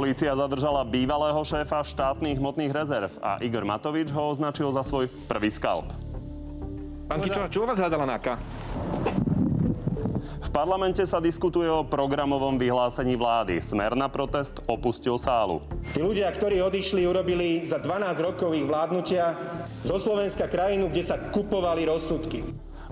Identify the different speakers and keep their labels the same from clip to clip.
Speaker 1: Polícia zadržala bývalého šéfa štátnych hmotných rezerv a Igor Matovič ho označil za svoj prvý skalp.
Speaker 2: Pán Kičo, čo vás hľadala NAKA?
Speaker 1: V parlamente sa diskutuje o programovom vyhlásení vlády. Smer na protest opustil sálu.
Speaker 3: Tí ľudia, ktorí odišli, urobili za 12 rokov ich vládnutia zo Slovenska krajinu, kde sa kupovali rozsudky.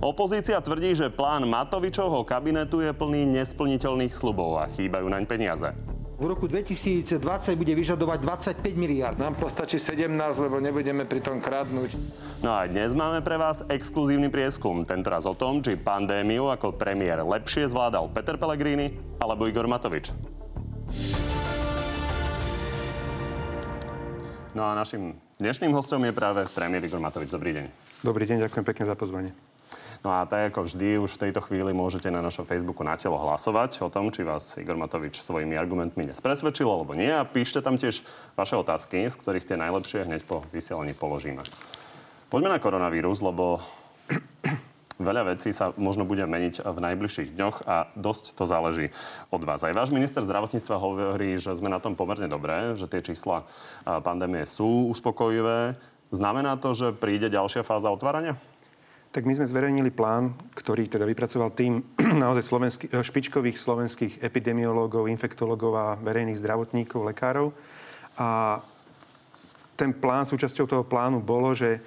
Speaker 1: Opozícia tvrdí, že plán Matovičovho kabinetu je plný nesplniteľných slubov a chýbajú naň peniaze
Speaker 4: v roku 2020 bude vyžadovať 25 miliard.
Speaker 5: Nám postačí 17, lebo nebudeme pri tom kradnúť.
Speaker 1: No a dnes máme pre vás exkluzívny prieskum. Tentoraz o tom, či pandémiu ako premiér lepšie zvládal Peter Pellegrini alebo Igor Matovič. No a našim dnešným hostom je práve premiér Igor Matovič. Dobrý deň.
Speaker 6: Dobrý deň, ďakujem pekne za pozvanie.
Speaker 1: No a tak ako vždy, už v tejto chvíli môžete na našom Facebooku na telo hlasovať o tom, či vás Igor Matovič svojimi argumentmi nespresvedčil alebo nie. A píšte tam tiež vaše otázky, z ktorých tie najlepšie hneď po vysielaní položíme. Poďme na koronavírus, lebo veľa vecí sa možno bude meniť v najbližších dňoch a dosť to záleží od vás. Aj váš minister zdravotníctva hovorí, že sme na tom pomerne dobré, že tie čísla pandémie sú uspokojivé. Znamená to, že príde ďalšia fáza otvárania?
Speaker 6: Tak my sme zverejnili plán, ktorý teda vypracoval tým naozaj slovenský, eh, špičkových slovenských epidemiológov, infektológov a verejných zdravotníkov, lekárov. A ten plán, súčasťou toho plánu bolo, že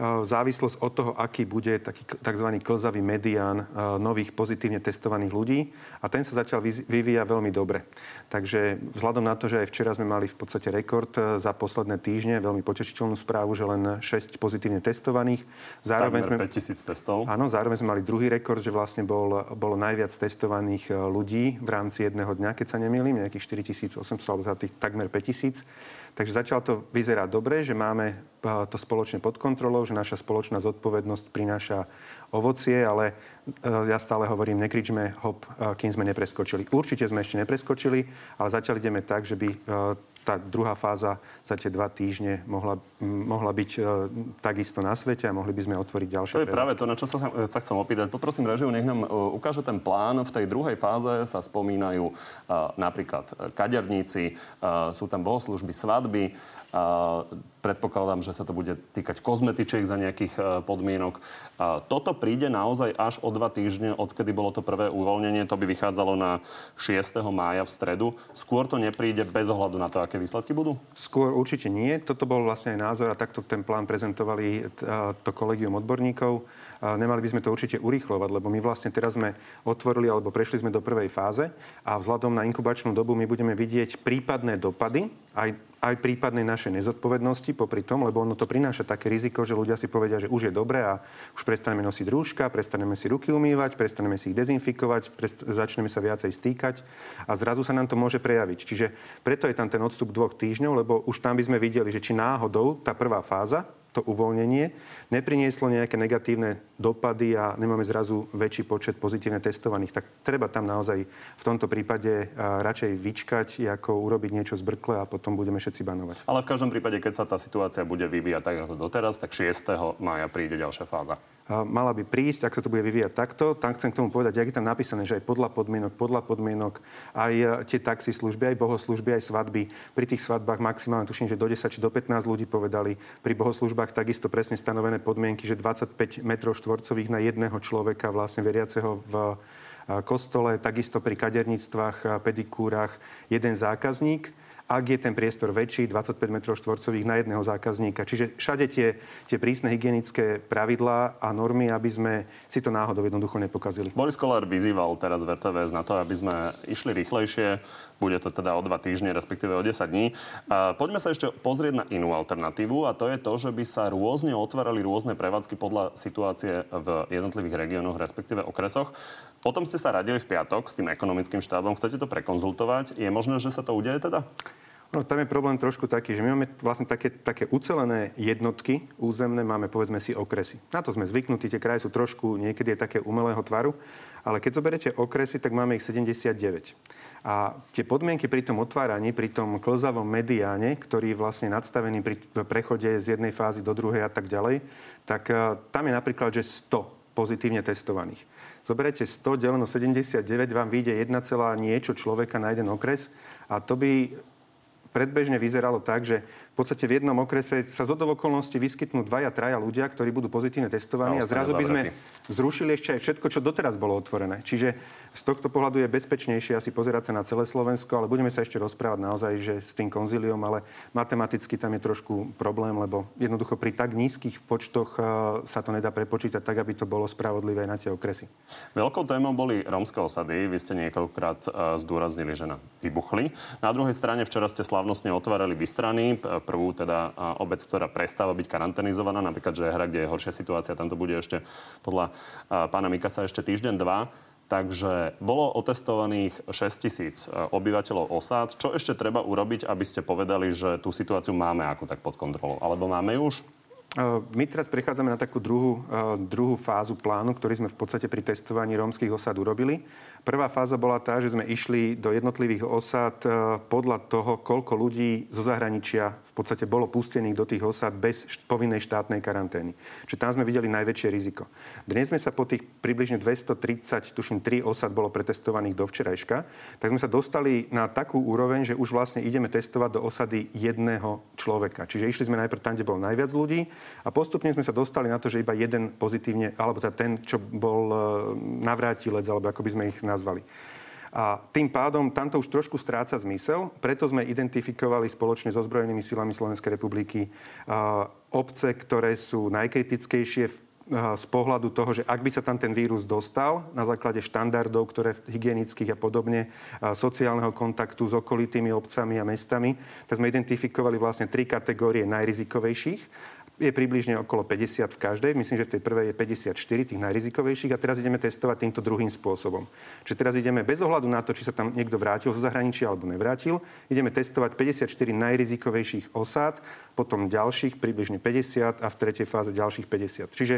Speaker 6: závislosť od toho, aký bude taký tzv. klzavý medián nových pozitívne testovaných ľudí. A ten sa zatiaľ vyvíja veľmi dobre. Takže vzhľadom na to, že aj včera sme mali v podstate rekord e, za posledné týždne, veľmi potešiteľnú správu, že len 6 pozitívne testovaných.
Speaker 1: Zároveň sme, 5000 testov.
Speaker 6: Áno, zároveň sme mali druhý rekord, že vlastne bol, bolo najviac testovaných e, ľudí v rámci jedného dňa, keď sa nemýlim, nejakých 4800 alebo za tých takmer 5000. Takže zatiaľ to vyzerá dobre, že máme to spoločne pod kontrolou, že naša spoločná zodpovednosť prináša ovocie, ale eh, ja stále hovorím, nekričme hop, eh, kým sme nepreskočili. Určite sme ešte nepreskočili, ale zatiaľ ideme tak, že by tá druhá fáza za tie dva týždne mohla, mohla byť e, takisto na svete a mohli by sme otvoriť ďalšie
Speaker 1: To je práve to, na čo sa, sa chcem opýtať. Poprosím režiu, nech nám e, ukáže ten plán. V tej druhej fáze sa spomínajú e, napríklad kaderníci, e, sú tam bohoslužby, svadby. Predpokladám, že sa to bude týkať kozmetičiek za nejakých e, podmienok. Toto príde naozaj až o dva týždne, odkedy bolo to prvé uvoľnenie. To by vychádzalo na 6. mája v stredu. Skôr to nepríde bez ohľadu na to, aké výsledky budú?
Speaker 6: Skôr určite nie. Toto bol vlastne aj názor a takto ten plán prezentovali e, to kolegium odborníkov nemali by sme to určite urýchlovať, lebo my vlastne teraz sme otvorili alebo prešli sme do prvej fáze a vzhľadom na inkubačnú dobu my budeme vidieť prípadné dopady aj, aj prípadnej našej nezodpovednosti popri tom, lebo ono to prináša také riziko, že ľudia si povedia, že už je dobré a už prestaneme nosiť rúška, prestaneme si ruky umývať, prestaneme si ich dezinfikovať, prest- začneme sa viacej stýkať a zrazu sa nám to môže prejaviť. Čiže preto je tam ten odstup dvoch týždňov, lebo už tam by sme videli, že či náhodou tá prvá fáza, to uvoľnenie neprinieslo nejaké negatívne dopady a nemáme zrazu väčší počet pozitívne testovaných, tak treba tam naozaj v tomto prípade radšej vyčkať, ako urobiť niečo zbrkle a potom budeme všetci banovať.
Speaker 1: Ale v každom prípade, keď sa tá situácia bude vyvíjať tak ako doteraz, tak 6. mája príde ďalšia fáza.
Speaker 6: Mala by prísť, ak sa to bude vyvíjať takto, tam chcem k tomu povedať, jak je tam napísané, že aj podľa podmienok, podľa podmienok, aj e, tie taxi služby, aj bohoslužby, aj svadby. Pri tých svadbách maximálne tuším, že do 10 či do 15 ľudí povedali. Pri bohoslužbách takisto presne stanovené podmienky, že 25 m štvorcových na jedného človeka vlastne veriaceho v e, kostole, takisto pri kaderníctvách, pedikúrach jeden zákazník ak je ten priestor väčší, 25 m štvorcových na jedného zákazníka. Čiže všade tie, tie prísne hygienické pravidlá a normy, aby sme si to náhodou jednoducho nepokazili.
Speaker 1: Boris Kolár vyzýval teraz v na to, aby sme išli rýchlejšie. Bude to teda o dva týždne, respektíve o 10 dní. A poďme sa ešte pozrieť na inú alternatívu a to je to, že by sa rôzne otvárali rôzne prevádzky podľa situácie v jednotlivých regiónoch, respektíve okresoch. Potom ste sa radili v piatok s tým ekonomickým štábom. Chcete to prekonzultovať? Je možné, že sa to udeje teda?
Speaker 6: No, tam je problém trošku taký, že my máme vlastne také, také ucelené jednotky územné, máme povedzme si okresy. Na to sme zvyknutí, tie kraje sú trošku niekedy také umelého tvaru, ale keď zoberete okresy, tak máme ich 79. A tie podmienky pri tom otváraní, pri tom klzavom mediáne, ktorý je vlastne nadstavený pri prechode z jednej fázy do druhej a tak ďalej, tak uh, tam je napríklad, že 100 pozitívne testovaných. Zoberete 100 deleno 79, vám vyjde 1, niečo človeka na jeden okres a to by predbežne vyzeralo tak, že v podstate v jednom okrese sa z okolností vyskytnú dvaja, traja ľudia, ktorí budú pozitívne testovaní a,
Speaker 1: A
Speaker 6: zrazu by sme zrušili ešte aj všetko, čo doteraz bolo otvorené. Čiže z tohto pohľadu je bezpečnejšie asi pozerať sa na celé Slovensko, ale budeme sa ešte rozprávať naozaj, že s tým konzíliom, ale matematicky tam je trošku problém, lebo jednoducho pri tak nízkych počtoch eh, sa to nedá prepočítať tak, aby to bolo spravodlivé na tie okresy.
Speaker 1: Veľkou témou boli rómske osady. Vy ste niekoľkokrát e, zdôraznili, že nám vybuchli. Na druhej strane včera ste slavnostne otvárali Bystrany, p- prvú teda e, obec, ktorá prestáva byť karanténizovaná. Napríklad Žehra, kde je horšia situácia, tam to bude ešte podľa e, pána Mikasa ešte týždeň, dva. Takže bolo otestovaných 6 tisíc e, obyvateľov osád. Čo ešte treba urobiť, aby ste povedali, že tú situáciu máme ako tak pod kontrolou? Alebo máme už?
Speaker 6: Uh, My teraz prechádzame na takú druhú, uh, druhú fázu plánu, ktorý sme v podstate pri testovaní rómskych osád urobili. Prvá fáza bola tá, že sme išli do jednotlivých osád uh, podľa toho, koľko ľudí zo zahraničia podstate bolo pustených do tých osád bez povinnej štátnej karantény. Čiže tam sme videli najväčšie riziko. Dnes sme sa po tých približne 230, tuším 3 osad bolo pretestovaných do včerajška, tak sme sa dostali na takú úroveň, že už vlastne ideme testovať do osady jedného človeka. Čiže išli sme najprv tam, kde bolo najviac ľudí a postupne sme sa dostali na to, že iba jeden pozitívne, alebo teda ten, čo bol e, navrátilec, alebo ako by sme ich nazvali. A tým pádom tamto už trošku stráca zmysel, preto sme identifikovali spoločne so zbrojenými silami Slovenskej republiky obce, ktoré sú najkritickejšie z pohľadu toho, že ak by sa tam ten vírus dostal na základe štandardov, ktoré hygienických a podobne, sociálneho kontaktu s okolitými obcami a mestami, tak sme identifikovali vlastne tri kategórie najrizikovejších je približne okolo 50 v každej. Myslím, že v tej prvej je 54 tých najrizikovejších a teraz ideme testovať týmto druhým spôsobom. Čiže teraz ideme bez ohľadu na to, či sa tam niekto vrátil zo zahraničia alebo nevrátil, ideme testovať 54 najrizikovejších osád, potom ďalších približne 50 a v tretej fáze ďalších 50. Čiže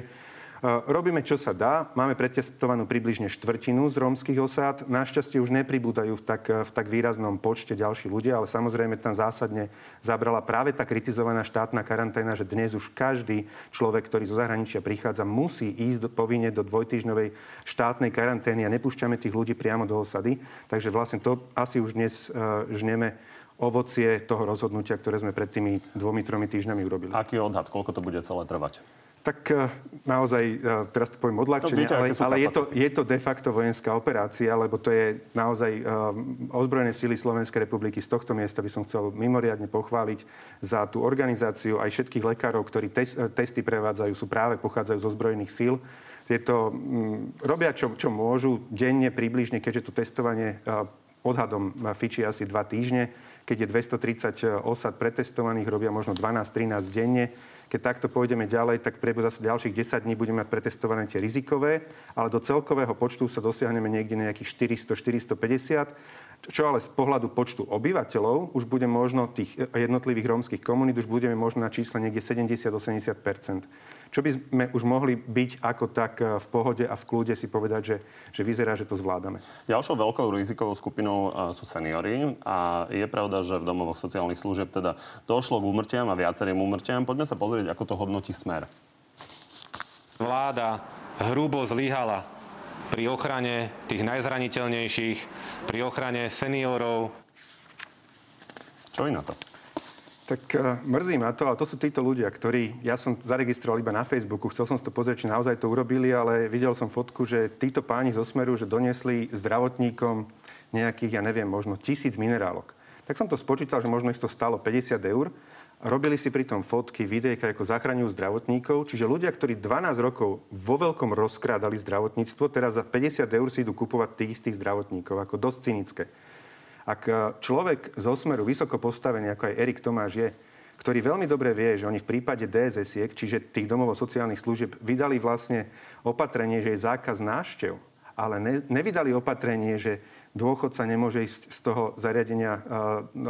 Speaker 6: Robíme, čo sa dá. Máme pretestovanú približne štvrtinu z rómskych osád. Našťastie už nepribúdajú v tak, v tak výraznom počte ďalší ľudia, ale samozrejme tam zásadne zabrala práve tá kritizovaná štátna karanténa, že dnes už každý človek, ktorý zo zahraničia prichádza, musí ísť povinne do dvojtýždňovej štátnej karantény a nepúšťame tých ľudí priamo do osady. Takže vlastne to asi už dnes uh, žneme ovocie toho rozhodnutia, ktoré sme pred tými dvomi, tromi týždňami urobili.
Speaker 1: Aký odhad? Koľko to bude celé trvať?
Speaker 6: Tak e, naozaj, e, teraz to poviem odľahčenie,
Speaker 1: No,
Speaker 6: ale, ale je, to, je to de facto vojenská operácia, lebo to je naozaj um, ozbrojené síly Slovenskej republiky. Z tohto miesta by som chcel mimoriadne pochváliť za tú organizáciu aj všetkých lekárov, ktorí tes, testy prevádzajú, sú práve pochádzajú zo zbrojených síl. Tieto mm, robia, čo, čo môžu, denne približne, keďže to testovanie uh, odhadom fičí asi dva týždne, keď je 230 osad pretestovaných, robia možno 12-13 denne. Keď takto pôjdeme ďalej, tak priebehu zase ďalších 10 dní budeme mať pretestované tie rizikové, ale do celkového počtu sa dosiahneme niekde nejakých 400-450, čo ale z pohľadu počtu obyvateľov už bude možno tých jednotlivých rómskych komunít, už budeme možno na čísle niekde 70-80 čo by sme už mohli byť ako tak eh, v pohode a v kľude si povedať, že, že vyzerá, že to zvládame.
Speaker 1: Ďalšou veľkou rizikovou skupinou a, sú seniory a je pravda, že v domovoch sociálnych služieb teda došlo k úmrtiam a viacerým úmrtiam. Poďme sa pozrieť, ako to hodnotí smer.
Speaker 7: Vláda hrubo zlyhala pri ochrane tých najzraniteľnejších, pri ochrane seniorov,
Speaker 1: Čo je na to?
Speaker 6: Tak uh, mrzí ma to, ale to sú títo ľudia, ktorí, ja som zaregistroval iba na Facebooku, chcel som si to pozrieť, či naozaj to urobili, ale videl som fotku, že títo páni zo Smeru, že donesli zdravotníkom nejakých, ja neviem, možno tisíc minerálok. Tak som to spočítal, že možno ich to stalo 50 eur. Robili si pritom fotky, videjka, ako zachraňujú zdravotníkov. Čiže ľudia, ktorí 12 rokov vo veľkom rozkrádali zdravotníctvo, teraz za 50 eur si idú kupovať tých istých zdravotníkov. Ako dosť cynické. Ak e, človek zo smeru vysoko postavený, ako aj Erik Tomáš je, ktorý veľmi dobre vie, že oni v prípade DSS-iek, čiže tých domov sociálnych služieb, vydali vlastne opatrenie, že je zákaz návštev, ale ne, nevydali opatrenie, že dôchodca nemôže ísť z toho zariadenia, e,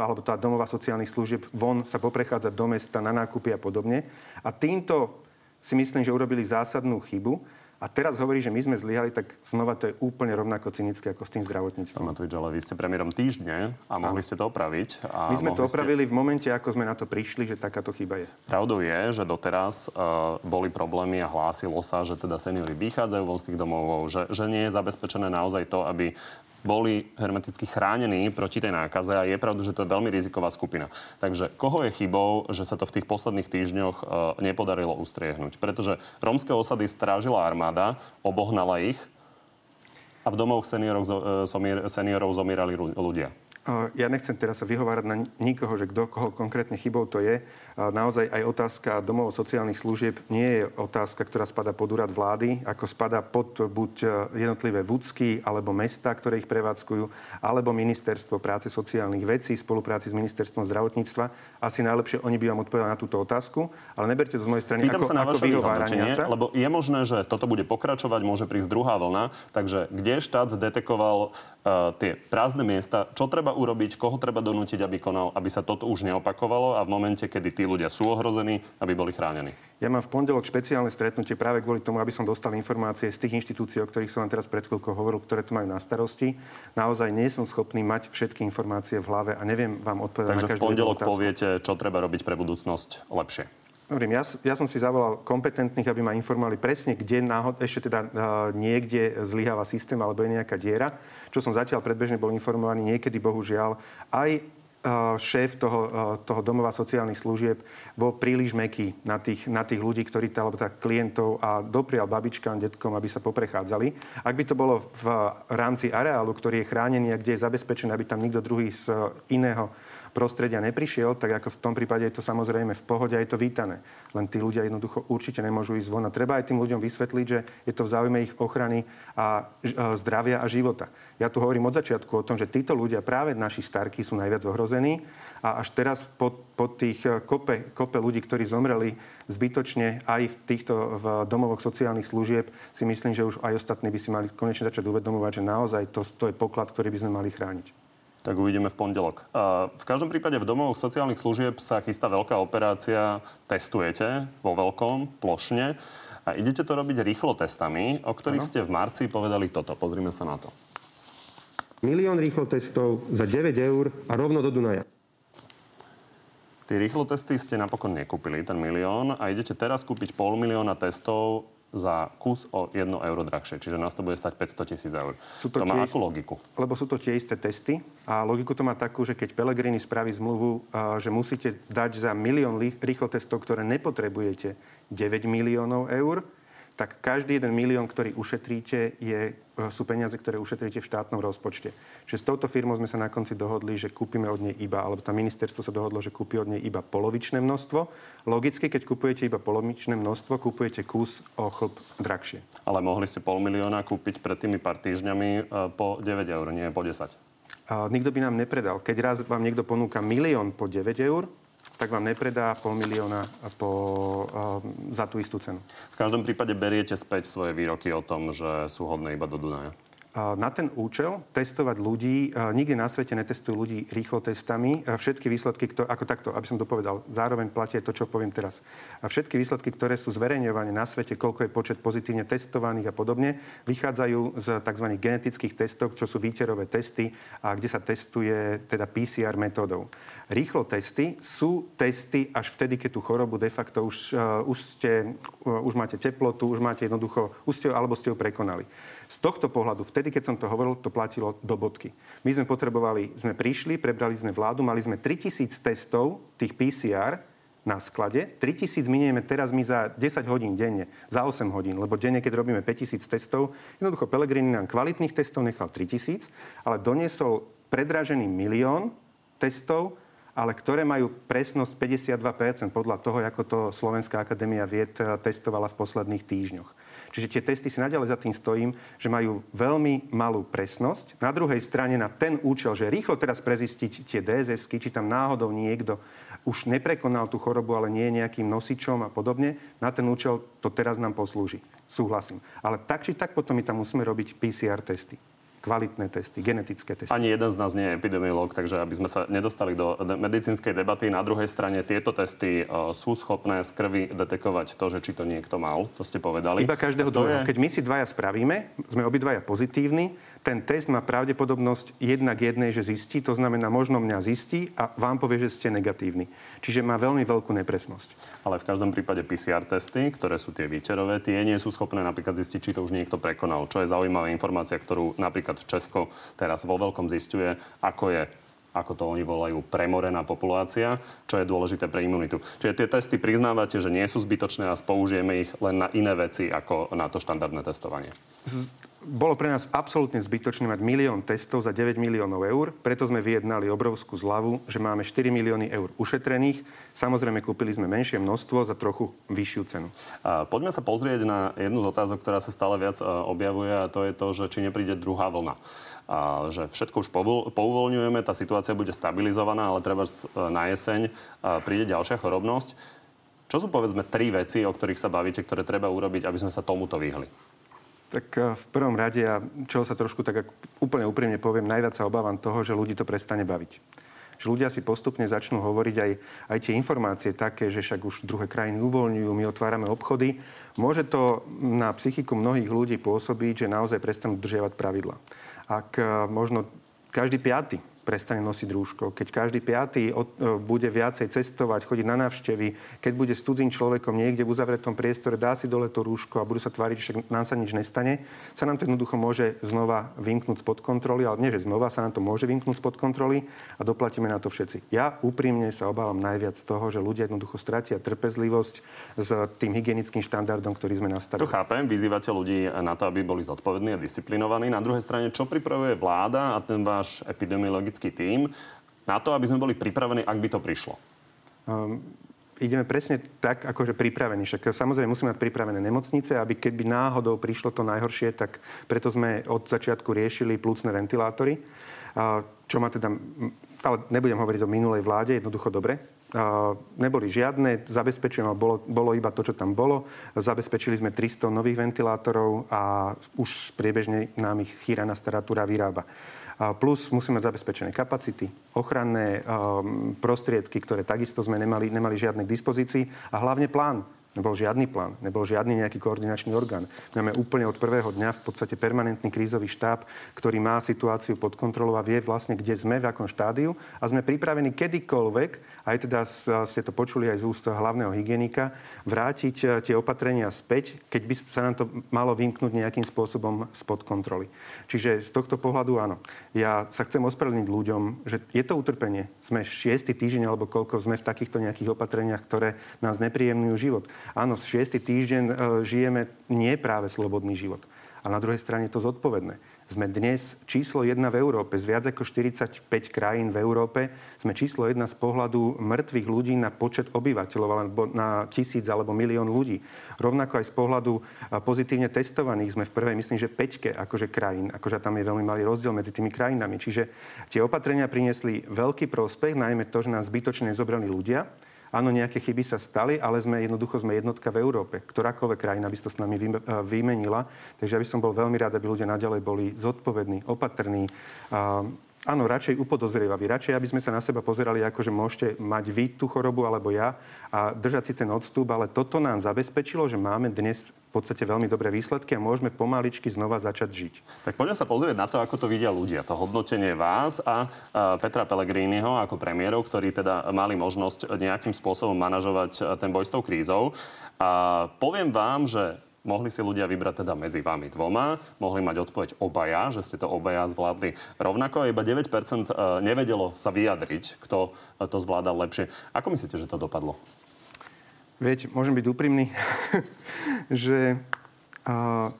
Speaker 6: alebo tá domová sociálnych služieb von sa poprechádzať do mesta na nákupy a podobne. A týmto si myslím, že urobili zásadnú chybu. A teraz hovorí, že my sme zlyhali, tak znova to je úplne rovnako cynické ako s tým zdravotníctvom.
Speaker 1: Matovič, ale vy ste premiérom týždne a mohli ste to opraviť. A
Speaker 6: My sme to
Speaker 1: ste-
Speaker 6: opravili v momente, ako sme na to prišli, že takáto chyba je.
Speaker 1: Pravdou je, že doteraz uh, boli problémy a hlásilo sa, že teda seniory vychádzajú von z tých domov, že, že nie je zabezpečené naozaj to, aby boli hermeticky chránení proti tej nákaze a je pravda, že to je veľmi riziková skupina. Takže koho je chybou, že sa to v tých posledných týždňoch e, nepodarilo ustriehnúť? Pretože rómske osady strážila armáda, obohnala ich a v domoch seniorov, e, seniorov zomierali ľudia.
Speaker 6: Ja nechcem teraz sa vyhovárať na nikoho, že kto koho konkrétne chybou to je. Naozaj aj otázka domov sociálnych služieb nie je otázka, ktorá spada pod úrad vlády, ako spada pod buď e, jednotlivé vúcky alebo mesta, ktoré ich prevádzkujú, alebo ministerstvo práce sociálnych vecí v spolupráci s ministerstvom zdravotníctva. Asi najlepšie oni by vám odpovedali na túto otázku, ale neberte to z mojej strany
Speaker 1: Pýtam
Speaker 6: ako,
Speaker 1: sa na
Speaker 6: ako vyhovárania sa.
Speaker 1: Lebo je možné, že toto bude pokračovať, môže prísť druhá vlna. Takže kde štát detekoval uh, tie prázdne miesta, čo treba urobiť, koho treba donútiť, aby konal, aby sa toto už neopakovalo a v momente, kedy tí ľudia sú ohrození, aby boli chránení.
Speaker 6: Ja mám v pondelok špeciálne stretnutie práve kvôli tomu, aby som dostal informácie z tých inštitúcií, o ktorých som vám teraz pred chvíľkou hovoril, ktoré tu majú na starosti. Naozaj nie som schopný mať všetky informácie v hlave a neviem vám odpovedať
Speaker 1: Takže
Speaker 6: na každú
Speaker 1: v pondelok poviete, čo treba robiť pre budúcnosť lepšie.
Speaker 6: Hovorím, ja, ja som si zavolal kompetentných, aby ma informovali presne, kde náhod, ešte teda uh, niekde zlyháva systém alebo je nejaká diera. Čo som zatiaľ predbežne bol informovaný, niekedy bohužiaľ aj šéf toho, toho domova sociálnych služieb bol príliš meký na tých, na tých ľudí, ktorí, alebo tak klientov a doprial babičkám, detkom, aby sa poprechádzali. Ak by to bolo v rámci areálu, ktorý je chránený a kde je zabezpečené, aby tam nikto druhý z iného prostredia neprišiel, tak ako v tom prípade je to samozrejme v pohode a je to vítané. Len tí ľudia jednoducho určite nemôžu ísť von. A treba aj tým ľuďom vysvetliť, že je to v záujme ich ochrany a zdravia a života. Ja tu hovorím od začiatku o tom, že títo ľudia, práve naši starky, sú najviac ohrození a až teraz po, po tých e, kope, kope ľudí, ktorí zomreli zbytočne aj v týchto v domovoch sociálnych služieb, si myslím, že už aj ostatní by si mali konečne začať uvedomovať, že naozaj to, to je poklad, ktorý by sme mali chrániť.
Speaker 1: Tak uvidíme v pondelok. V každom prípade v domovoch sociálnych služieb sa chystá veľká operácia. Testujete vo veľkom, plošne. A idete to robiť rýchlo testami, o ktorých ano. ste v marci povedali toto. Pozrime sa na to.
Speaker 3: Milión rýchlo testov za 9 eur a rovno do Dunaja.
Speaker 1: Tie rýchlo testy ste napokon nekúpili, ten milión, a idete teraz kúpiť pol milióna testov za kus o 1 euro drahšie. Čiže nás to bude stať 500 tisíc eur. Sú to, to má akú logiku?
Speaker 6: Lebo sú to tie isté testy a logiku to má takú, že keď Pelegrini spraví zmluvu, že musíte dať za milión rýchlo testov, ktoré nepotrebujete 9 miliónov eur, tak každý jeden milión, ktorý ušetríte, je, e, sú peniaze, ktoré ušetríte v štátnom rozpočte. Čiže s touto firmou sme sa na konci dohodli, že kúpime od nej iba, alebo tá ministerstvo sa dohodlo, že kúpi od nej iba polovičné množstvo. Logicky, keď kupujete iba polovičné množstvo, kupujete kus o chlb drahšie.
Speaker 1: Ale mohli ste pol milióna kúpiť pred tými pár týždňami e, po 9 eur, nie po 10.
Speaker 6: A nikto by nám nepredal. Keď raz vám niekto ponúka milión po 9 eur, tak vám nepredá pol milióna po, uh, za tú istú cenu.
Speaker 1: V každom prípade beriete späť svoje výroky o tom, že sú hodné iba do Dunaja
Speaker 6: na ten účel testovať ľudí, nikde na svete netestujú ľudí rýchlo testami. Všetky výsledky, ako takto, aby som to povedal, zároveň platia to, čo poviem teraz. Všetky výsledky, ktoré sú zverejňované na svete, koľko je počet pozitívne testovaných a podobne, vychádzajú z tzv. genetických testov, čo sú výterové testy a kde sa testuje teda PCR metódou. Rýchlo testy sú testy až vtedy, keď tú chorobu de facto už, uh, už, ste, uh, už máte teplotu, už máte jednoducho, už ste, alebo ste ju prekonali. Z tohto pohľadu, vtedy, keď som to hovoril, to platilo do bodky. My sme potrebovali, sme prišli, prebrali sme vládu, mali sme 3000 testov, tých PCR, na sklade. 3000 minieme teraz my za 10 hodín denne, za 8 hodín, lebo denne, keď robíme 5000 testov, jednoducho Pelegrini nám kvalitných testov nechal 3000, ale doniesol predražený milión testov, ale ktoré majú presnosť 52% podľa toho, ako to Slovenská akadémia vied testovala v posledných týždňoch. Čiže tie testy si naďalej za tým stojím, že majú veľmi malú presnosť. Na druhej strane na ten účel, že rýchlo teraz prezistiť tie dss či tam náhodou niekto už neprekonal tú chorobu, ale nie je nejakým nosičom a podobne, na ten účel to teraz nám poslúži. Súhlasím. Ale tak či tak potom my tam musíme robiť PCR testy kvalitné testy, genetické testy.
Speaker 1: Ani jeden z nás nie je epidemiolog, takže aby sme sa nedostali do medicínskej debaty. Na druhej strane tieto testy uh, sú schopné z krvi detekovať to, že či to niekto mal. To ste povedali.
Speaker 6: Iba každého druhého. Je... Keď my si dvaja spravíme, sme obidvaja pozitívni, ten test má pravdepodobnosť jednak jednej, že zistí, to znamená, možno mňa zistí a vám povie, že ste negatívni. Čiže má veľmi veľkú nepresnosť.
Speaker 1: Ale v každom prípade PCR testy, ktoré sú tie výčerové, tie nie sú schopné napríklad zistiť, či to už niekto prekonal. Čo je zaujímavá informácia, ktorú napríklad Česko teraz vo veľkom zistuje, ako je ako to oni volajú, premorená populácia, čo je dôležité pre imunitu. Čiže tie testy priznávate, že nie sú zbytočné a použijeme ich len na iné veci ako na to štandardné testovanie
Speaker 6: bolo pre nás absolútne zbytočné mať milión testov za 9 miliónov eur, preto sme vyjednali obrovskú zľavu, že máme 4 milióny eur ušetrených. Samozrejme, kúpili sme menšie množstvo za trochu vyššiu cenu.
Speaker 1: Poďme sa pozrieť na jednu z otázok, ktorá sa stále viac e, objavuje a to je to, že či nepríde druhá vlna. A že všetko už pouvoľňujeme, tá situácia bude stabilizovaná, ale treba na jeseň príde ďalšia chorobnosť. Čo sú povedzme tri veci, o ktorých sa bavíte, ktoré treba urobiť, aby sme sa tomuto vyhli?
Speaker 6: Tak eh, v prvom rade, a čo sa trošku tak úplne úprimne poviem, najviac sa obávam toho, že ľudí to prestane baviť. Že ľudia si postupne začnú hovoriť aj, aj tie informácie také, že však už druhé krajiny uvoľňujú, my otvárame obchody. Môže to na psychiku mnohých ľudí pôsobiť, že naozaj prestanú držiavať pravidla. Ak eh, možno každý piaty prestane nosiť rúško, keď každý piatý e, bude viacej cestovať, chodiť na návštevy, keď bude s cudzím človekom niekde v uzavretom priestore, dá si dole to rúško a budú sa tváriť, že nám sa nič nestane, sa nám to jednoducho môže znova vymknúť spod kontroly, ale nie, že znova sa nám to môže vymknúť spod kontroly a doplatíme na to všetci. Ja úprimne sa obávam najviac toho, že ľudia jednoducho stratia trpezlivosť s tým hygienickým štandardom, ktorý sme nastavili.
Speaker 1: To chápem, vyzývate ľudí na to, aby boli zodpovední a disciplinovaní. Na druhej strane, čo pripravuje vláda a ten váš epidemiologický technologický tím na to, aby sme boli pripravení, ak by to prišlo? Um,
Speaker 6: ideme presne tak, akože pripravení. Však samozrejme musíme mať pripravené nemocnice, aby keby náhodou prišlo to najhoršie, tak preto sme od začiatku riešili plúcne ventilátory. Čo má teda, ale nebudem hovoriť o minulej vláde, jednoducho dobre. Neboli žiadne, zabezpečujem, bolo, bolo iba to, čo tam bolo. Zabezpečili sme 300 nových ventilátorov a už priebežne nám ich chýraná staratúra vyrába. Plus musíme mať zabezpečené kapacity, ochranné um, prostriedky, ktoré takisto sme nemali, nemali žiadne k dispozícii a hlavne plán Nebol žiadny plán, nebol žiadny nejaký koordinačný orgán. Máme úplne od prvého dňa v podstate permanentný krízový štáb, ktorý má situáciu pod kontrolou a vie vlastne, kde sme, v akom štádiu a sme pripravení kedykoľvek, aj teda ste to počuli aj z úst hlavného hygienika, vrátiť e, tie opatrenia späť, keď by sa nám to malo vymknúť nejakým spôsobom spod kontroly. Čiže z tohto pohľadu áno. Ja sa chcem ospravedlniť ľuďom, že je to utrpenie. Sme šiestý týždeň alebo koľko sme v takýchto nejakých opatreniach, ktoré nás nepríjemňujú život. Áno, šiestý týždeň e, žijeme nie práve slobodný život. A na druhej strane to zodpovedné. Sme dnes číslo jedna v Európe. Z viac ako 45 krajín v Európe sme číslo jedna z pohľadu mŕtvych ľudí na počet obyvateľov alebo na tisíc alebo milión ľudí. Rovnako aj z pohľadu pozitívne testovaných sme v prvej, myslím, že peťke akože krajín. Akože tam je veľmi malý rozdiel medzi tými krajinami. Čiže tie opatrenia priniesli veľký prospech, najmä to, že nás zbytočne zobrali ľudia. Áno, nejaké chyby sa stali, ale sme jednoducho sme jednotka v Európe. Ktorákoľvek krajina by to s nami vymenila. Takže ja by som bol veľmi rád, aby ľudia naďalej boli zodpovední, opatrní. Áno, radšej upodozrievaví. Radšej, aby sme sa na seba pozerali, ako že môžete mať vy tú chorobu alebo ja a držať si ten odstup, ale toto nám zabezpečilo, že máme dnes v podstate veľmi dobré výsledky a môžeme pomaličky znova začať žiť.
Speaker 1: Tak poďme sa pozrieť na to, ako to vidia ľudia. To hodnotenie vás a Petra Pellegriniho ako premiérov, ktorí teda mali možnosť nejakým spôsobom manažovať ten boj s tou krízou. A poviem vám, že Mohli si ľudia vybrať teda medzi vami dvoma, mohli mať odpoveď obaja, že ste to obaja zvládli rovnako iba 9% e, nevedelo sa vyjadriť, kto e, to zvládal lepšie. Ako myslíte, že to dopadlo?
Speaker 6: Viete, môžem byť úprimný, že a,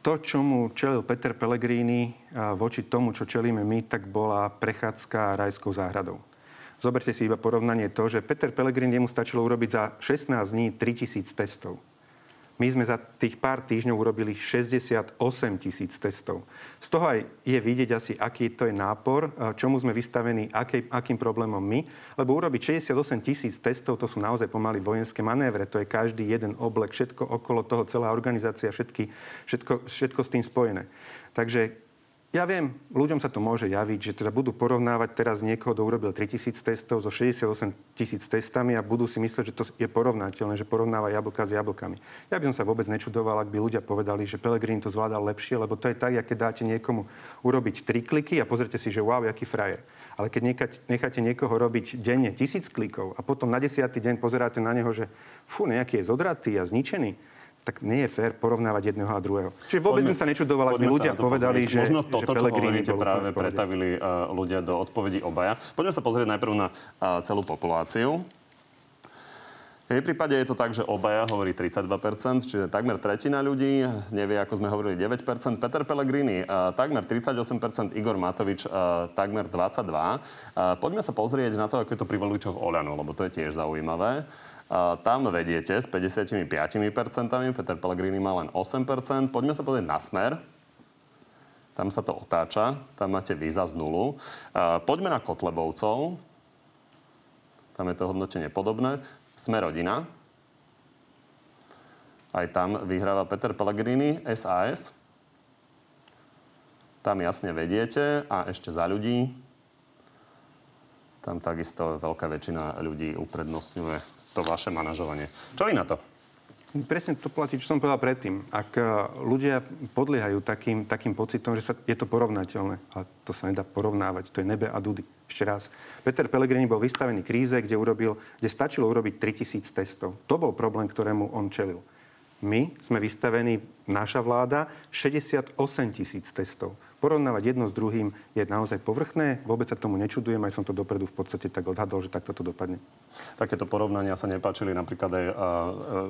Speaker 6: to, čomu čelil Peter Pellegrini a, voči tomu, čo čelíme my, tak bola prechádzka rajskou záhradou. Zoberte si iba porovnanie to, že Peter Pellegrini mu stačilo urobiť za 16 dní 3000 testov. My sme za tých pár týždňov urobili 68 tisíc testov. Z toho aj je vidieť asi, aký to je nápor, čomu sme vystavení, aký, akým problémom my. Lebo urobiť 68 tisíc testov, to sú naozaj pomaly vojenské manévre. To je každý jeden oblek, všetko okolo toho, celá organizácia, všetky, všetko, všetko s tým spojené. Takže Ja viem, ľuďom sa to môže javiť, že teda budú porovnávať teraz niekoho, kto urobil 3000 testov so 68 tisíc testami a budú si myslieť, že to je porovnateľné, že porovnáva jablka s jablkami. Ja by som sa vôbec nečudoval, ak by ľudia povedali, že Pelegrini to zvládal lepšie, lebo to je tak, keď dáte niekomu urobiť tri kliky a pozrite si, že wow, aký frajer. Ale keď necháte niekoho robiť denne tisíc klikov a potom na desiatý deň pozeráte na neho, že fú, nejaký je zodratý a zničený, tak nie je fér porovnávať jedného a druhého. Čiže vôbec by sa nečudoval, ak by ľudia povedali, že
Speaker 1: Možno toto,
Speaker 6: že
Speaker 1: čo hovoríte, práve pretavili uh, ľudia do odpovedí obaja. Poďme sa pozrieť najprv na uh, celú populáciu. V jej prípade je to tak, že obaja hovorí 32%, čiže takmer tretina ľudí, nevie, ako sme hovorili, 9%. Peter Pellegrini uh, takmer 38%, Igor Matovič uh, takmer 22%. Uh, poďme sa pozrieť na to, ako je to pri voličoch Oľano, lebo to je tiež zaujímavé. Tam vediete s 55%, Peter Pellegrini má len 8%. Poďme sa pozrieť na smer. Tam sa to otáča, tam máte víza z nulu. Poďme na Kotlebovcov. Tam je to hodnotenie podobné. Sme rodina. Aj tam vyhráva Peter Pellegrini, SAS. Tam jasne vediete a ešte za ľudí. Tam takisto veľká väčšina ľudí uprednostňuje to vaše manažovanie. Čo vy na to?
Speaker 6: Presne to platí, čo som povedal predtým. Ak e, ľudia podliehajú takým, takým pocitom, že sa, je to porovnateľné, ale to sa nedá porovnávať, to je nebe a dudy. Ešte raz. Peter Pellegrini bol vystavený kríze, kde, urobil, kde stačilo urobiť 3000 testov. To bol problém, ktorému on čelil. My sme vystavení, naša vláda, 68 tisíc testov porovnávať jedno s druhým je naozaj povrchné. Vôbec sa tomu nečudujem, aj som to dopredu v podstate tak odhadol, že takto to dopadne.
Speaker 1: Takéto porovnania sa nepáčili napríklad aj a,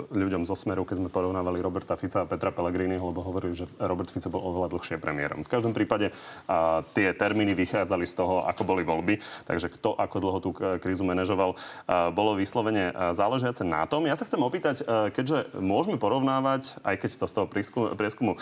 Speaker 1: ľuďom zo Smeru, keď sme porovnávali Roberta Fica a Petra Pellegriniho, lebo hovorili, že Robert Fico bol oveľa dlhšie premiérom. V každom prípade a, tie termíny vychádzali z toho, ako boli voľby, takže kto ako dlho tú krízu manažoval, a, bolo vyslovene záležiace na tom. Ja sa chcem opýtať, a, keďže môžeme porovnávať, aj keď to z toho prieskumu, prieskumu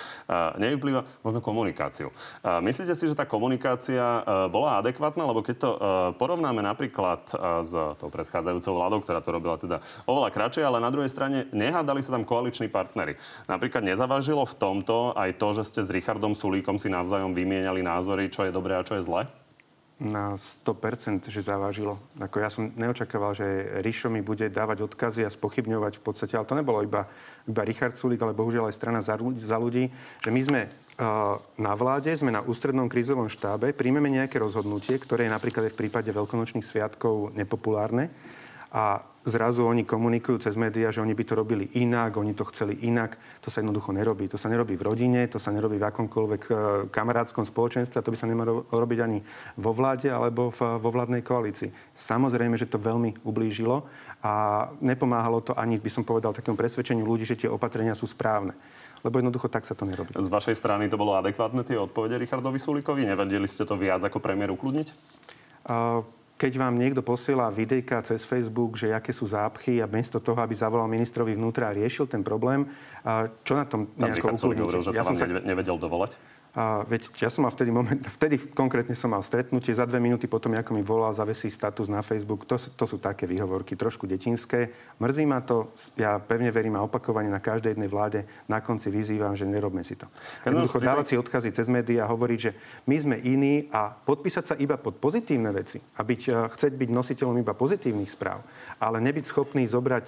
Speaker 1: nevyplýva, možno komunikáciu. Myslíte si, že tá komunikácia e, bola adekvátna? Lebo keď to e, porovnáme napríklad e, s tou predchádzajúcou vládou, ktorá to robila teda oveľa kratšie, ale na druhej strane nehádali sa tam koaliční partnery. Napríklad nezavážilo v tomto aj to, že ste s Richardom Sulíkom si navzájom vymieniali názory, čo je dobré a čo je zlé?
Speaker 6: na 100%, že zavážilo. Ako ja som neočakával, že Rišo mi bude dávať odkazy a spochybňovať v podstate, ale to nebolo iba, iba Richard Sulík, ale bohužiaľ aj strana za, za ľudí, že my sme na vláde, sme na ústrednom krízovom štábe, príjmeme nejaké rozhodnutie, ktoré je napríklad aj v prípade veľkonočných sviatkov nepopulárne a zrazu oni komunikujú cez médiá, že oni by to robili inak, oni to chceli inak. To sa jednoducho nerobí. To sa nerobí v rodine, to sa nerobí v akomkoľvek e, kamarátskom spoločenstve to by sa nemalo robiť ani vo vláde alebo v, vo vládnej koalícii. Samozrejme, že to veľmi ublížilo a nepomáhalo to ani, by som povedal, takému presvedčeniu ľudí, že tie opatrenia sú správne lebo jednoducho tak sa to nerobí.
Speaker 1: Z vašej strany to bolo adekvátne tie odpovede Richardovi Sulíkovi? Nevedeli ste to viac ako premiér ukludniť?
Speaker 6: Uh, keď vám niekto posiela videjka cez Facebook, že aké sú zápchy a miesto toho, aby zavolal ministrovi vnútra a riešil ten problém, čo na tom nejako
Speaker 1: ukludníte? že ja sa vám sa... nevedel dovolať?
Speaker 6: A veď ja som mal vtedy moment, vtedy konkrétne som mal stretnutie, za dve minúty potom, ako mi volal, zavesí status na Facebook. To, to sú také výhovorky, trošku detinské. Mrzí ma to, ja pevne verím a opakovane na každej jednej vláde na konci vyzývam, že nerobme si to. Jednoducho dávať si odkazy cez médiá a hovoriť, že my sme iní a podpísať sa iba pod pozitívne veci a byť, chceť byť nositeľom iba pozitívnych správ, ale nebyť schopný zobrať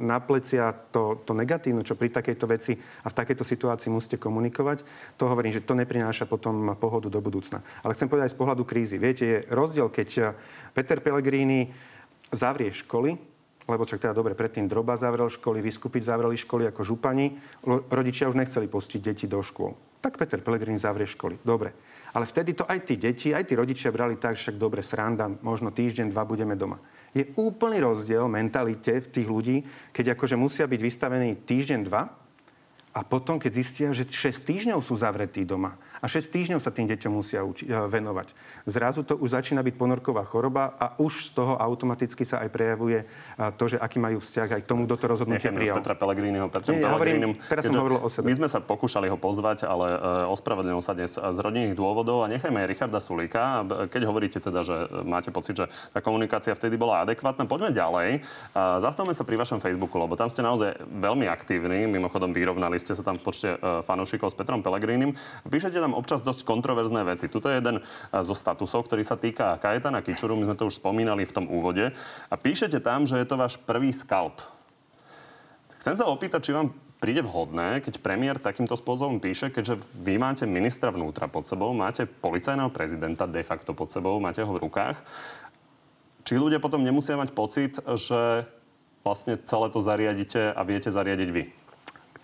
Speaker 6: na plecia to, to negatívne, čo pri takejto veci a v takejto situácii musíte komunikovať, to hovorím, že to neprináša potom pohodu do budúcna. Ale chcem povedať aj z pohľadu krízy. Viete, je rozdiel, keď eh, Peter Pellegrini zavrie školy, lebo však teda dobre, predtým Droba zavrel školy, Vyskupiť zavreli školy ako župani, rodičia už nechceli pustiť deti do škôl. Tak Peter Pellegrini zavrie školy. Dobre. Ale vtedy to aj tí deti, aj tí rodičia brali tak, však dobre, sranda, možno týždeň, dva budeme doma. Je úplný rozdiel mentalite tých ľudí, keď akože musia byť vystavení týždeň, dva a potom, keď zistia, že 6 týždňov sú zavretí doma a 6 týždňov sa tým deťom musia uči- e, venovať. Zrazu to už začína byť ponorková choroba a už z toho automaticky sa aj prejavuje e, to, že aký majú vzťah aj k tomu, kto to rozhodnutie prijal.
Speaker 1: Petra Pellegriniho, Petrom Nie, Pellegrinim.
Speaker 6: teraz som hovoril o sebe.
Speaker 1: My sme sa pokúšali ho pozvať, ale uh, ospravedlnil sa dnes z rodinných dôvodov a nechajme aj Richarda Sulíka. Keď hovoríte teda, že máte pocit, že tá komunikácia vtedy bola adekvátna, poďme ďalej. Uh, zastavme sa pri vašom Facebooku, lebo tam ste naozaj veľmi aktívni. Mimochodom vyrovnali ste sa tam v počte uh, fanúšikov s Petrom Pellegrinim. Píšete tam tam občas dosť kontroverzné veci. Tuto je jeden zo statusov, ktorý sa týka Kajetana Kičuru, my sme to už spomínali v tom úvode. A píšete tam, že je to váš prvý skalp. Chcem sa opýtať, či vám príde vhodné, keď premiér takýmto spôsobom píše, keďže vy máte ministra vnútra pod sebou, máte policajného prezidenta de facto pod sebou, máte ho v rukách. Či ľudia potom nemusia mať pocit, že vlastne celé to zariadite a viete zariadiť vy?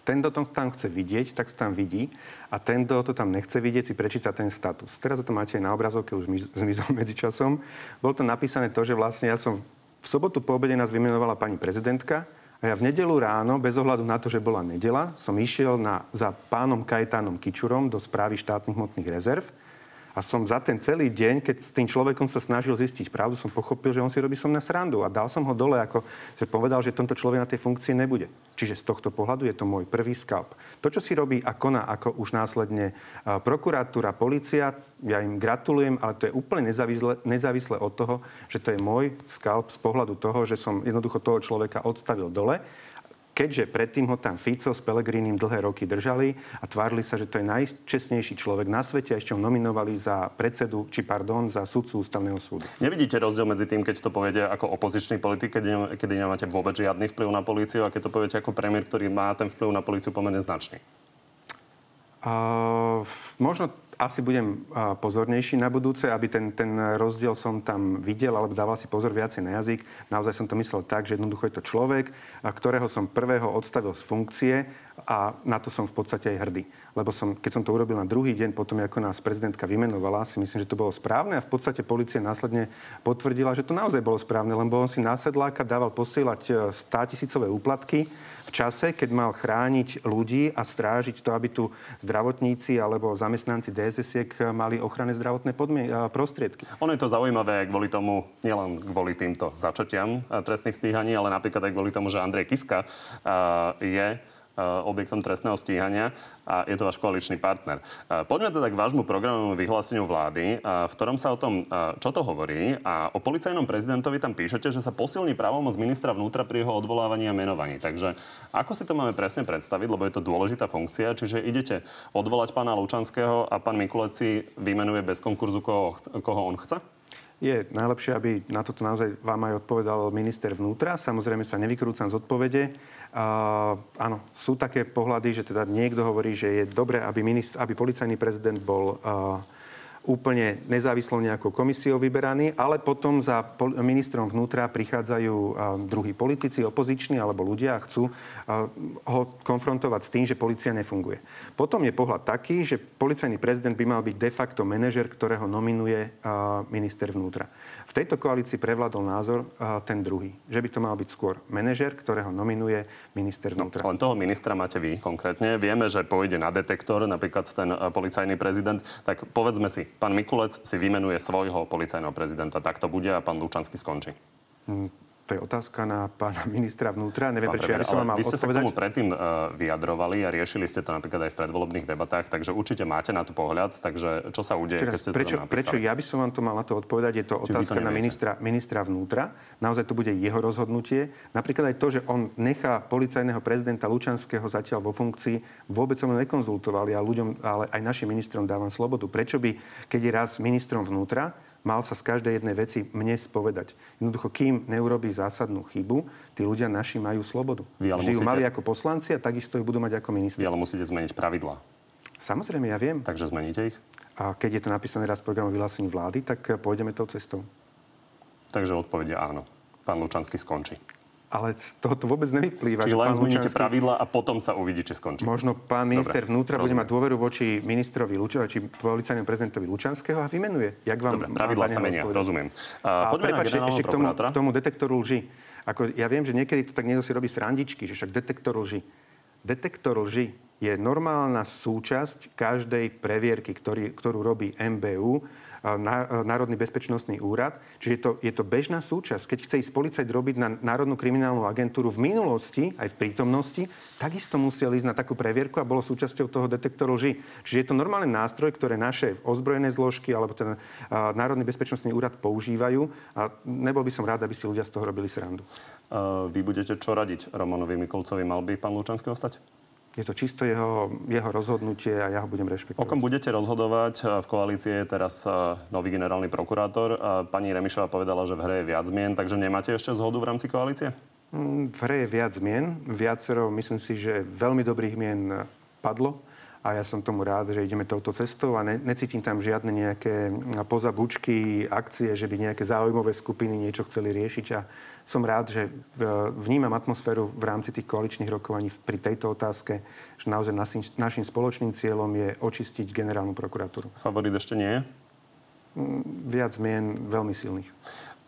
Speaker 6: Ten, kto to tam chce vidieť, tak to tam vidí. A ten, kto to tam nechce vidieť, si prečíta ten status. Teraz to máte aj na obrazovke, už zmizol medzičasom. Bolo to napísané to, že vlastne ja som v sobotu po obede nás vymenovala pani prezidentka a ja v nedelu ráno, bez ohľadu na to, že bola nedela, som išiel na, za pánom Kajetánom Kičurom do správy štátnych hmotných rezerv a som za ten celý deň, keď s tým človekom sa snažil zistiť pravdu, som pochopil, že on si robí som na srandu. A dal som ho dole, ako že povedal, že tento človek na tej funkcii nebude. Čiže z tohto pohľadu je to môj prvý skalp. To, čo si robí a koná ako už následne prokuratúra, policia, ja im gratulujem, ale to je úplne nezávisle, nezávisle od toho, že to je môj skalp z pohľadu toho, že som jednoducho toho človeka odstavil dole keďže predtým ho tam Fico s Pelegrínim dlhé roky držali a tvárili sa, že to je najčestnejší človek na svete a ešte ho nominovali za predsedu, či pardon, za sudcu ústavného súdu.
Speaker 1: Nevidíte rozdiel medzi tým, keď to poviete ako opozičný politik, kedy, kedy nemáte vôbec žiadny vplyv na políciu a keď to poviete ako premiér, ktorý má ten vplyv na políciu pomerne značný?
Speaker 6: Uh, možno asi budem pozornejší na budúce, aby ten, ten rozdiel som tam videl, alebo dával si pozor viacej na jazyk. Naozaj som to myslel tak, že jednoducho je to človek, ktorého som prvého odstavil z funkcie a na to som v podstate aj hrdý. Lebo som, keď som to urobil na druhý deň, potom ako nás prezidentka vymenovala, si myslím, že to bolo správne a v podstate policia následne potvrdila, že to naozaj bolo správne, lebo on si následláka dával posielať 100 e, tisícové úplatky v čase, keď mal chrániť ľudí a strážiť to, aby tu zdravotníci alebo zamestnanci DSS-iek mali ochranné zdravotné podmien- prostriedky.
Speaker 1: Ono je to zaujímavé kvôli tomu, nielen kvôli týmto začatiam trestných stíhaní, ale napríklad aj kvôli tomu, že Andrej Kiska je Eh, objektom trestného stíhania a je to váš koaličný partner. Eh, poďme teda k vášmu programovému vyhláseniu vlády, eh, v ktorom sa o tom, čo to hovorí a o policajnom prezidentovi tam píšete, že sa posilní právomoc ministra vnútra pri jeho odvolávaní a menovaní. Takže ako si to máme presne predstaviť, lebo je to dôležitá funkcia, čiže idete odvolať pána Lučanského a pán Mikulec si vymenuje bez konkurzu, koho, koho on chce?
Speaker 6: Je najlepšie, aby na toto naozaj vám aj odpovedal minister vnútra. Samozrejme sa nevykrúcam z odpovede. Uh, áno, sú také pohľady, že teda niekto hovorí, že je dobré, aby, ministr, aby policajný prezident bol uh, úplne nezávislou nejakou komisiou vyberaný, ale potom za ministrom vnútra prichádzajú druhí politici, opoziční alebo ľudia a chcú ho konfrontovať s tým, že policia nefunguje. Potom je pohľad taký, že policajný prezident by mal byť de facto manažer, ktorého nominuje minister vnútra. V tejto koalícii prevládol názor ten druhý, že by to mal byť skôr manažer, ktorého nominuje minister no, vnútra.
Speaker 1: No, len toho ministra máte vy konkrétne. Vieme, že pôjde na detektor, napríklad ten policajný prezident. Tak povedzme si, pán Mikulec si vymenuje svojho policajného prezidenta. Tak to bude a pán Lučanský skončí.
Speaker 6: To je otázka na pána ministra vnútra. Neviem, prečo ja by som vám mal
Speaker 1: Vy ste
Speaker 6: odpovedať.
Speaker 1: sa k tomu predtým uh, vyjadrovali a riešili ste to napríklad aj v predvolebných debatách, takže určite máte na to pohľad. Takže čo sa udeje, keď ste
Speaker 6: prečo,
Speaker 1: to
Speaker 6: prečo ja by som vám to mal na to odpovedať? Je to Či otázka to na ministra, ministra vnútra. Naozaj to bude jeho rozhodnutie. Napríklad aj to, že on nechá policajného prezidenta Lučanského zatiaľ vo funkcii, vôbec som ho nekonzultovali, a ľuďom, ale aj našim ministrom dávam slobodu. Prečo by, keď je raz ministrom vnútra, mal sa z každej jednej veci mne spovedať. Jednoducho, kým neurobí zásadnú chybu, tí ľudia naši majú slobodu. Vy ale musíte... mali ako poslanci a takisto ju budú mať ako ministri.
Speaker 1: Vy ale musíte zmeniť pravidlá.
Speaker 6: Samozrejme, ja viem.
Speaker 1: Takže zmeníte ich?
Speaker 6: A keď je to napísané raz v programu vyhlásení vlády, tak pôjdeme tou cestou.
Speaker 1: Takže odpovedia áno. Pán Lučanský skončí.
Speaker 6: Ale z toho to vôbec nevyplýva.
Speaker 1: Čiže len zmeníte Lučanský... pravidla a potom sa uvidí, či skončí.
Speaker 6: Možno pán minister Dobre, vnútra rozumiem. bude mať dôveru voči ministrovi Luča, či policajnému prezidentovi Lučanského a vymenuje. Jak vám
Speaker 1: Dobre, pravidla sa menia, odpovedať. rozumiem. A,
Speaker 6: a prepáčte, ešte k tomu, k tomu detektoru lži. Ako, ja viem, že niekedy to tak niekto si robí srandičky, že však detektor lži. Detektor lži je normálna súčasť každej previerky, ktorý, ktorú robí MBU Národný bezpečnostný úrad. Čiže je to, je to bežná súčasť. Keď chce ísť policajt robiť na Národnú kriminálnu agentúru v minulosti, aj v prítomnosti, takisto musel ísť na takú previerku a bolo súčasťou toho detektoru lži. Čiže je to normálny nástroj, ktoré naše ozbrojené zložky alebo ten Národný bezpečnostný úrad používajú a nebol by som rád, aby si ľudia z toho robili srandu.
Speaker 1: Vy budete čo radiť Romanovi Mikulcovi? Mal by pán Lučanský ostať?
Speaker 6: Je to čisto jeho, jeho rozhodnutie a ja ho budem
Speaker 1: O
Speaker 6: rešpektovať.
Speaker 1: kom budete rozhodovať? V koalícii je teraz eh, nový generálny prokurátor. A Pani Remišová povedala, že v hre je viac zmien, takže nemáte ešte zhodu v rámci koalície?
Speaker 6: Mm, V hre je viac zmien. Viacero, myslím si, že veľmi dobrých mien padlo. A ja som tomu rád, že ideme touto cestou a ne, necítim tam žiadne nejaké pozabučky, akcie, že by nejaké záujmové skupiny niečo chceli riešiť. A som rád, že e, vnímam atmosféru v rámci tých koaličných rokovaní pri tejto otázke, že naozaj našim, našim spoločným cieľom je očistiť generálnu prokuratúru.
Speaker 1: Favorit ešte nie je?
Speaker 6: Viac zmien veľmi silných.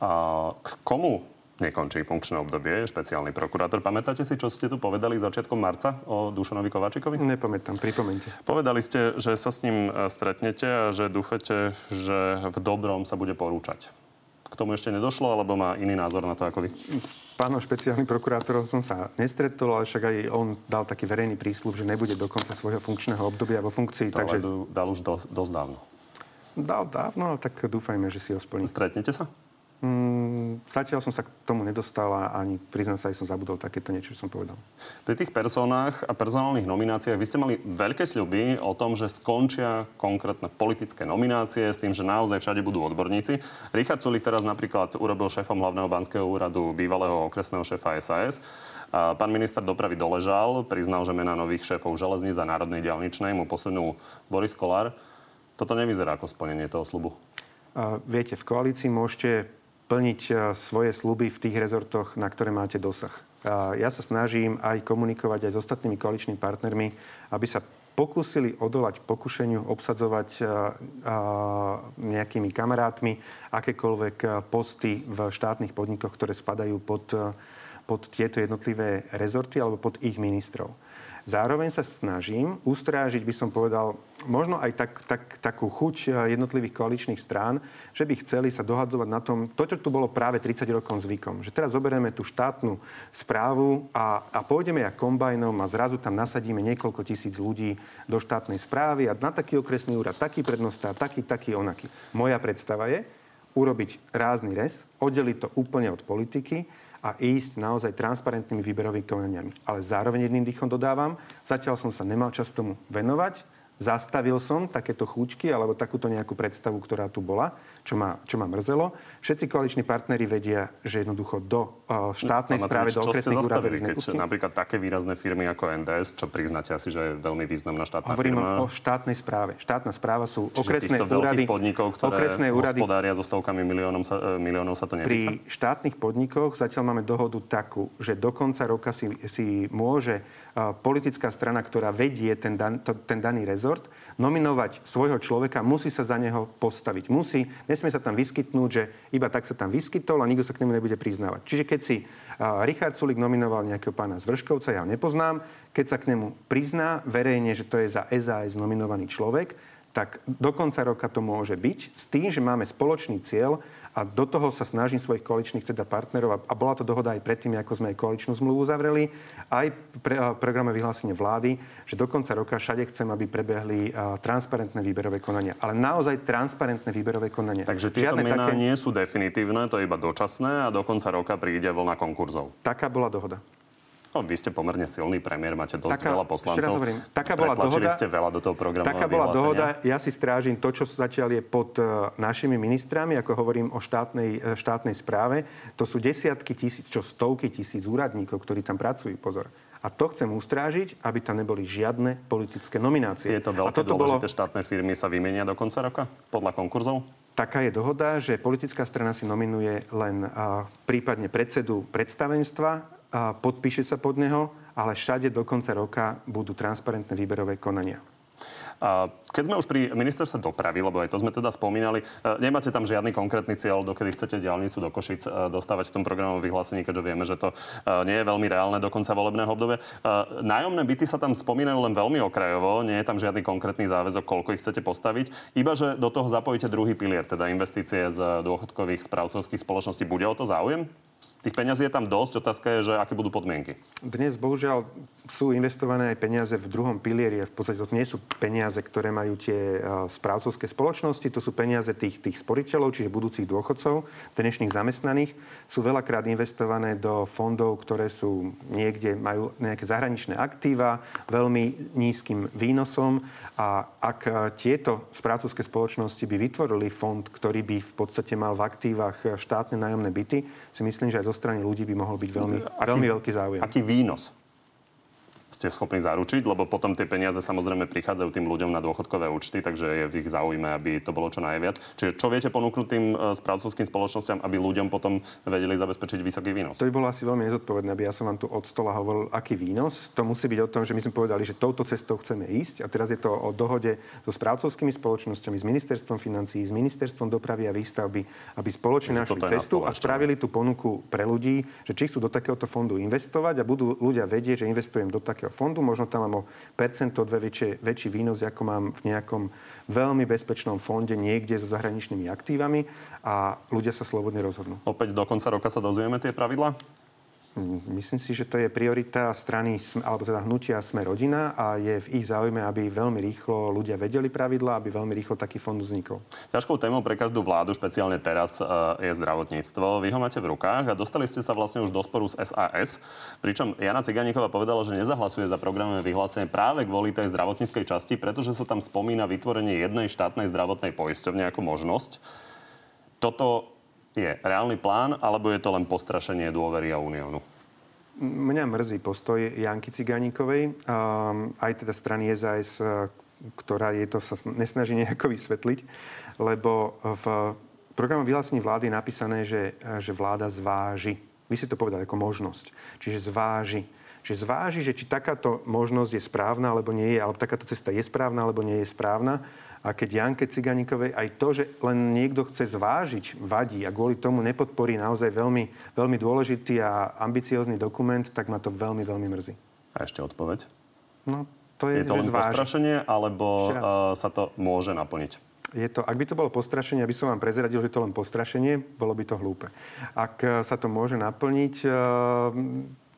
Speaker 1: A k komu nekončí funkčné obdobie špeciálny prokurátor? Pamätáte si, čo ste tu povedali začiatkom marca o Dušanovi Kovačikovi?
Speaker 6: Nepamätám, pripomente.
Speaker 1: Povedali ste, že sa s ním e, stretnete a že dúfate, že v dobrom sa bude porúčať. Tomu ešte nedošlo, alebo má iný názor na to ako vy?
Speaker 6: S pánom špeciálnym prokurátorom som sa nestretol, ale však aj on dal taký verejný prísľub, že nebude do konca svojho funkčného obdobia vo funkcii.
Speaker 1: To
Speaker 6: takže
Speaker 1: ale dal už dosť, dosť dávno.
Speaker 6: dal dávno, tak dúfajme, že si ho splní.
Speaker 1: Stretnete sa?
Speaker 6: Mm, zatiaľ som sa k tomu nedostal a ani priznám sa, aj som zabudol takéto niečo, čo som povedal.
Speaker 1: Pri tých personách a personálnych nomináciách vy ste mali veľké sľuby o tom, že skončia konkrétne politické nominácie s tým, že naozaj všade budú odborníci. Richard Sulik teraz napríklad urobil šéfom hlavného banského úradu bývalého okresného šéfa SAS. A pán minister dopravy doležal, priznal, že mena nových šéfov železníc a národnej diálničnej mu posunul Boris Kolár. Toto nevyzerá ako splnenie toho slubu.
Speaker 6: A viete, v koalícii môžete plniť a, svoje sluby v tých rezortoch, na ktoré máte dosah. Ja sa snažím aj komunikovať aj s ostatnými koaličnými partnermi, aby sa pokúsili odolať pokušeniu obsadzovať a, a, nejakými kamarátmi akékoľvek posty v štátnych podnikoch, ktoré spadajú pod, pod tieto jednotlivé rezorty alebo pod ich ministrov. Zároveň sa snažím ustrážiť, by som povedal, možno aj tak, tak, takú chuť eh, jednotlivých koaličných strán, že by chceli sa dohadovať na tom, to, čo tu bolo práve 30 rokov zvykom. Že teraz zoberieme tú štátnu správu a, a pôjdeme ja kombajnom a zrazu tam nasadíme niekoľko tisíc ľudí do štátnej správy a na taký okresný úrad, taký prednostár, taký, taký, onaký. Moja predstava je urobiť rázny rez, oddeliť to úplne od politiky a ísť naozaj transparentnými výberovými konaniami. Ale zároveň jedným dýchom dodávam, zatiaľ som sa nemal čas tomu venovať, zastavil som takéto chúčky alebo takúto nejakú predstavu, ktorá tu bola, čo ma, čo ma mrzelo. Všetci koaliční partnery vedia, že jednoducho do uh, štátnej
Speaker 1: Pán
Speaker 6: správy, do okresných úradov nepustím.
Speaker 1: napríklad také výrazné firmy ako NDS, čo priznáte asi, že je veľmi významná štátna
Speaker 6: Hovorím
Speaker 1: firma.
Speaker 6: o štátnej správe. Štátna správa sú
Speaker 1: Čiže
Speaker 6: okresné úrady.
Speaker 1: podnikov, ktoré
Speaker 6: okresné úrady
Speaker 1: hospodária so stovkami miliónov sa, e, miliónov sa to netýka?
Speaker 6: Pri štátnych podnikoch zatiaľ máme dohodu takú, že do konca roka si, si môže uh, politická strana, ktorá vedie ten, dan, to, ten daný rezort, nominovať svojho človeka, musí sa za neho postaviť. Musí, nesmie sa tam vyskytnúť, že iba tak sa tam vyskytol a nikto sa k nemu nebude priznávať. Čiže keď si uh, Richard Sulik nominoval nejakého pána z Vrškovca, ja ho nepoznám, keď sa k nemu prizná verejne, že to je za SAS nominovaný človek, tak do konca roka to môže byť s tým, že máme spoločný cieľ a do toho sa snažím svojich koaličných teda partnerov a, bola to dohoda aj predtým, ako sme aj koaličnú zmluvu uzavreli, aj pre, programe vyhlásenie vlády, že do konca roka všade chcem, aby prebehli transparentné výberové konania. Ale naozaj transparentné výberové konania.
Speaker 1: Takže tieto
Speaker 6: Žiadne
Speaker 1: mená
Speaker 6: také-
Speaker 1: nie sú definitívne, to je iba dočasné a do konca roka príde vlna konkurzov.
Speaker 6: Taká bola dohoda.
Speaker 1: No, vy ste pomerne silný premiér, máte dosť
Speaker 6: Taká-
Speaker 1: veľa poslancov.
Speaker 6: hovorím, taká bola dohoda-
Speaker 1: ste veľa do toho programového
Speaker 6: Taká bola dohoda. Ja si strážim to, čo zatiaľ je pod e, našimi ministrami, ako hovorím o štátnej, e, štátnej správe. To sú desiatky tisíc, čo stovky tisíc úradníkov, ktorí tam pracujú. Pozor. A to chcem ustrážiť, aby tam neboli žiadne politické nominácie.
Speaker 1: Tieto
Speaker 6: A
Speaker 1: veľké
Speaker 6: toto
Speaker 1: dôležité štátne firmy sa vymenia do konca roka podľa konkurzov?
Speaker 6: Taká je dohoda, že politická strana si nominuje len a, prípadne predsedu predstavenstva, a podpíše sa pod neho, ale všade do konca roka budú transparentné výberové konania.
Speaker 1: Keď sme už pri ministerstve dopravy, lebo aj to sme teda spomínali, e, nemáte tam žiadny konkrétny cieľ, dokedy chcete diálnicu do Košic e, dostávať v tom programovom vyhlásení, keďže vieme, že to e, nie je veľmi reálne do konca volebného obdobia. Nájomné byty sa tam spomínajú len veľmi okrajovo, nie je tam žiadny konkrétny záväzok, koľko ich chcete postaviť, iba že do toho zapojíte druhý pilier, teda investície z dôchodkových správcovských spoločností. Bude o to záujem? Tých peňazí je tam dosť, otázka je, že aké budú podmienky.
Speaker 6: Dnes bohužiaľ sú investované aj peniaze v druhom pilieri. V podstate to nie sú peniaze, ktoré majú tie uh, správcovské spoločnosti, to sú peniaze tých, tých sporiteľov, čiže budúcich dôchodcov, dnešných zamestnaných. Sú veľakrát investované do fondov, ktoré sú niekde, majú nejaké zahraničné aktíva, veľmi nízkym výnosom a ak uh, tieto správcovské spoločnosti by vytvorili fond, ktorý by v podstate mal v aktívach štátne nájomné byty, si myslím, že aj zo strany ľudí by mohol byť veľmi, aký, veľmi veľký záujem.
Speaker 1: Aký výnos ste schopní zaručiť, lebo potom tie peniaze samozrejme prichádzajú tým ľuďom na dôchodkové účty, takže je v ich záujme, aby to bolo čo najviac. Čiže čo viete ponúknuť tým e, správcovským spoločnosťam, aby ľuďom potom vedeli zabezpečiť vysoký výnos?
Speaker 6: To by bolo asi veľmi nezodpovedné, aby ja som vám tu od stola hovoril, aký výnos. To musí byť o tom, že my sme povedali, že touto cestou chceme ísť a teraz je to o dohode so správcovskými spoločnosťami, s ministerstvom financií, s ministerstvom dopravy a výstavby, aby spoločne našli cestu a spravili tú ponuku pre ľudí, že či chcú do takéhoto fondu investovať a budú ľudia vedieť, že investujem do takého takého fondu, možno tam mám o percento, dve väčšie, väčší výnos, ako mám v nejakom veľmi bezpečnom fonde niekde so zahraničnými aktívami a ľudia sa slobodne rozhodnú.
Speaker 1: Opäť do konca roka sa dozvieme tie pravidla?
Speaker 6: Myslím si, že to je priorita strany, alebo teda hnutia Sme rodina a je v ich záujme, aby veľmi rýchlo ľudia vedeli pravidla, aby veľmi rýchlo taký fond vznikol.
Speaker 1: Ťažkou témou pre každú vládu, špeciálne teraz, e, je zdravotníctvo. Vy ho máte v rukách a dostali ste sa vlastne už do sporu s SAS, pričom Jana Ciganíková povedala, že nezahlasuje za programové vyhlásenie práve kvôli tej zdravotníckej časti, pretože sa tam spomína vytvorenie jednej štátnej zdravotnej poisťovne ako možnosť. Toto je reálny plán, alebo je to len postrašenie dôvery a uniónu?
Speaker 6: Mňa mrzí postoj Janky Cigánikovej, aj teda strany SAS, ktorá je to sa nesnaží nejako vysvetliť, lebo v programu vyhlásení vlády je napísané, že, že vláda zváži. Vy si to povedali ako možnosť. Čiže zváži. Čiže zváži, že či takáto možnosť je správna alebo nie je, alebo takáto cesta je správna alebo nie je správna. A keď Janke Ciganíkovej aj to, že len niekto chce zvážiť, vadí a kvôli tomu nepodporí naozaj veľmi, veľmi dôležitý a ambiciózny dokument, tak ma to veľmi, veľmi mrzí.
Speaker 1: A ešte odpoveď?
Speaker 6: No, to je,
Speaker 1: je to len zváži. postrašenie, alebo uh, sa to môže naplniť?
Speaker 6: Je to, ak by to bolo postrašenie, aby som vám prezradil, že to len postrašenie, bolo by to hlúpe. Ak sa to môže naplniť,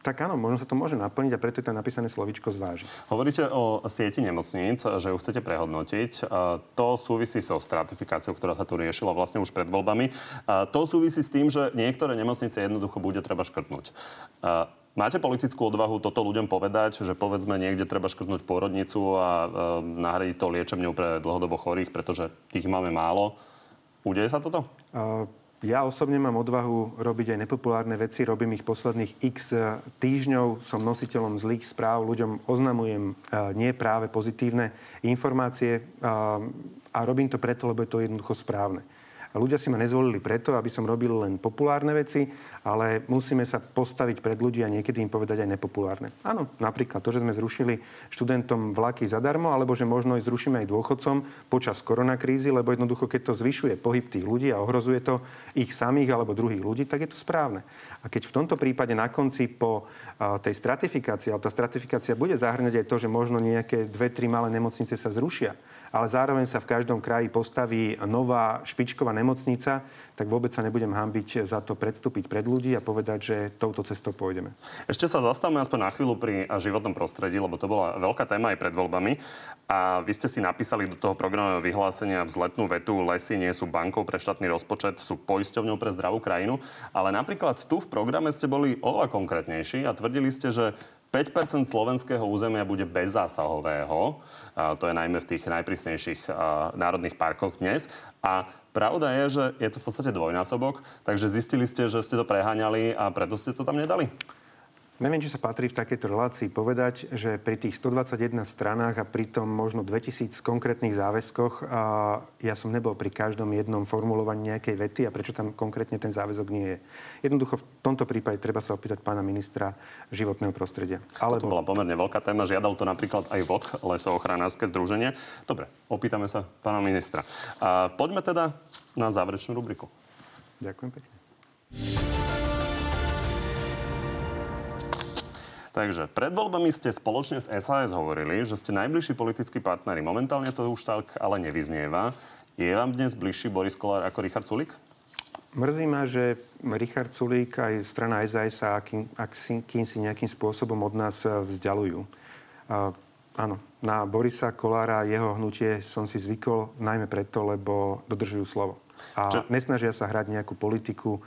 Speaker 6: tak áno, možno sa to môže naplniť a preto je tam napísané slovičko zváži.
Speaker 1: Hovoríte o sieti nemocníc, že ju chcete prehodnotiť. To súvisí so stratifikáciou, ktorá sa tu riešila vlastne už pred voľbami. To súvisí s tým, že niektoré nemocnice jednoducho bude treba škrtnúť. Máte politickú odvahu toto ľuďom povedať, že povedzme niekde treba škrtnúť pôrodnicu a nahradiť to liečebňou pre dlhodobo chorých, pretože tých máme málo. Udeje sa toto? Uh...
Speaker 6: Ja osobne mám odvahu robiť aj nepopulárne veci, robím ich posledných x týždňov, som nositeľom zlých správ, ľuďom oznamujem nie práve pozitívne informácie a robím to preto, lebo je to jednoducho správne. Ľudia si ma nezvolili preto, aby som robil len populárne veci, ale musíme sa postaviť pred ľudí a niekedy im povedať aj nepopulárne. Áno, napríklad to, že sme zrušili študentom vlaky zadarmo, alebo že možno ich zrušíme aj dôchodcom počas koronakrízy, lebo jednoducho, keď to zvyšuje pohyb tých ľudí a ohrozuje to ich samých alebo druhých ľudí, tak je to správne. A keď v tomto prípade na konci po tej stratifikácii, ale tá stratifikácia bude zahrňať aj to, že možno nejaké dve, tri malé nemocnice sa zrušia, ale zároveň sa v každom kraji postaví nová špičková nemocnica, tak vôbec sa nebudem hambiť za to predstúpiť pred ľudí a povedať, že touto cestou pôjdeme.
Speaker 1: Ešte sa zastavme aspoň na chvíľu pri životnom prostredí, lebo to bola veľká téma aj pred voľbami. A vy ste si napísali do toho programového vyhlásenia vzletnú vetu, lesy nie sú bankou pre štátny rozpočet, sú poisťovňou pre zdravú krajinu. Ale napríklad tu v programe ste boli oveľa konkrétnejší a tvrdili ste, že 5% slovenského územia bude bezzásahového. A to je najmä v tých najprísnejších národných parkoch dnes. A pravda je, že je to v podstate dvojnásobok, takže zistili ste, že ste to preháňali a preto ste to tam nedali?
Speaker 6: Neviem, či sa patrí v takejto relácii povedať, že pri tých 121 stranách a pri tom možno 2000 konkrétnych záväzkoch a ja som nebol pri každom jednom formulovaní nejakej vety a prečo tam konkrétne ten záväzok nie je. Jednoducho v tomto prípade treba sa opýtať pána ministra životného prostredia.
Speaker 1: Ale To bola pomerne veľká téma. Žiadal to napríklad aj VOK, Lesoochranárske združenie. Dobre, opýtame sa pána ministra. A poďme teda na záverečnú rubriku.
Speaker 6: Ďakujem pekne.
Speaker 1: Takže pred voľbami ste spoločne s SAS hovorili, že ste najbližší politickí partneri. Momentálne to už tak ale nevyznieva. Je vám dnes bližší Boris Kolár ako Richard Sulik?
Speaker 6: Mrzí ma, že Richard Sulík aj strana SAS sa akým, akým si nejakým spôsobom od nás eh, vzdialujú. Uh, áno, na Borisa Kolára a jeho hnutie som si zvykol najmä preto, lebo dodržujú slovo. A Čo? nesnažia sa hrať nejakú politiku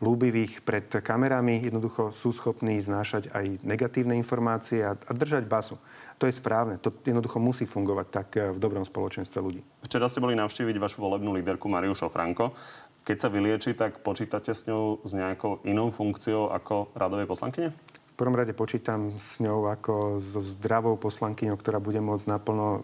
Speaker 6: lúbivých pred kamerami. Jednoducho sú schopní znášať aj negatívne informácie a, a držať basu. To je správne. To jednoducho musí fungovať tak eh, v dobrom spoločenstve ľudí.
Speaker 1: Včera ste boli navštíviť vašu volebnú líderku Mariu Šofranko. Keď sa vylieči, tak počítate s ňou s nejakou inou funkciou ako radovej poslankyne?
Speaker 6: Prvom rade počítam s ňou ako so zdravou poslankyňou, ktorá bude môcť naplno e,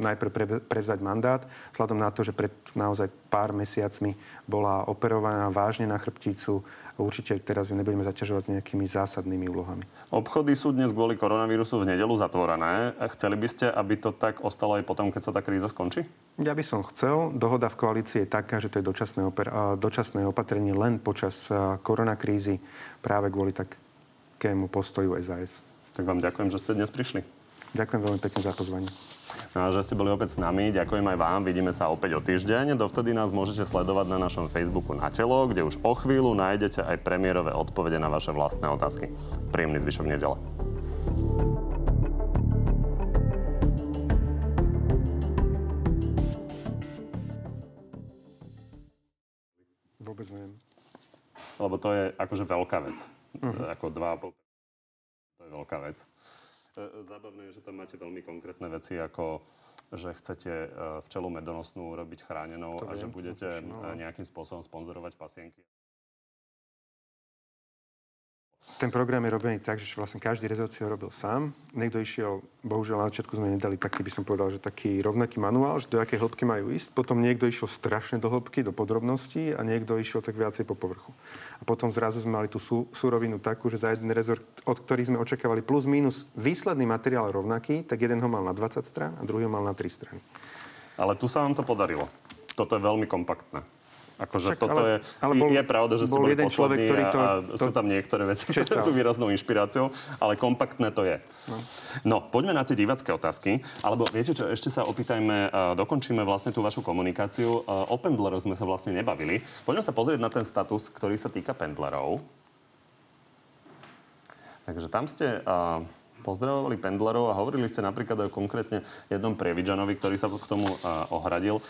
Speaker 6: najprv prevzať mandát, vzhľadom na to, že pred naozaj pár mesiacmi bola operovaná vážne na chrbticu, určite teraz ju nebudeme zaťažovať s nejakými zásadnými úlohami.
Speaker 1: Obchody sú dnes kvôli koronavírusu v nedelu zatvorené. Chceli by ste, aby to tak ostalo aj potom, keď sa tá kríza skončí?
Speaker 6: Ja by som chcel. Dohoda v koalícii je taká, že to je dočasné, oper- dočasné opatrenie len počas koronakrízy práve kvôli takému postoju SAS.
Speaker 1: Tak vám ďakujem, že ste dnes prišli.
Speaker 6: Ďakujem veľmi pekne za pozvanie.
Speaker 1: No že ste boli opäť s nami. Ďakujem aj vám. Vidíme sa opäť o týždeň. Dovtedy nás môžete sledovať na našom Facebooku na telo, kde už o chvíľu nájdete aj premiérové odpovede na vaše vlastné otázky. Príjemný zvyšok nedele.
Speaker 6: Vôbec neviem.
Speaker 1: Lebo to je akože veľká vec. Uh-huh. Ako 2,5 to je veľká vec. E, zábavné je, že tam máte veľmi konkrétne veci, ako že chcete e, včelu medonosnú robiť chránenou to a viem, že budete no. nejakým spôsobom sponzorovať pasienky.
Speaker 6: Ten program je robený tak, že vlastne každý rezort si ho robil sám. Niekto išiel, bohužiaľ na začiatku sme nedali taký, by som povedal, že taký rovnaký manuál, že do akej hĺbky majú ísť. Potom niekto išiel strašne do hĺbky, do podrobností a niekto išiel tak viacej po povrchu. A potom zrazu sme mali tú sú, súrovinu takú, že za jeden rezort, od ktorých sme očakávali plus minus výsledný materiál rovnaký, tak jeden ho mal na 20 strán a druhý ho mal na 3 strany.
Speaker 1: Ale tu sa vám to podarilo. Toto je veľmi kompaktné. Akože Však, toto ale, je, ale bol, je pravda, že ste boli jeden človek, ktorý to, a, to, sú tam niektoré veci, ktoré sú výraznou inšpiráciou, ale kompaktné to je. No. no, poďme na tie divacké otázky. Alebo viete čo, ešte sa opýtajme, uh, dokončíme vlastne tú vašu komunikáciu. Uh, o pendleroch sme sa vlastne nebavili. Poďme sa pozrieť na ten status, ktorý sa týka pendlerov. Takže tam ste... Uh, pozdravovali pendlerov a hovorili ste napríklad o konkrétne jednom Prievidžanovi, ktorý sa k tomu uh, ohradil.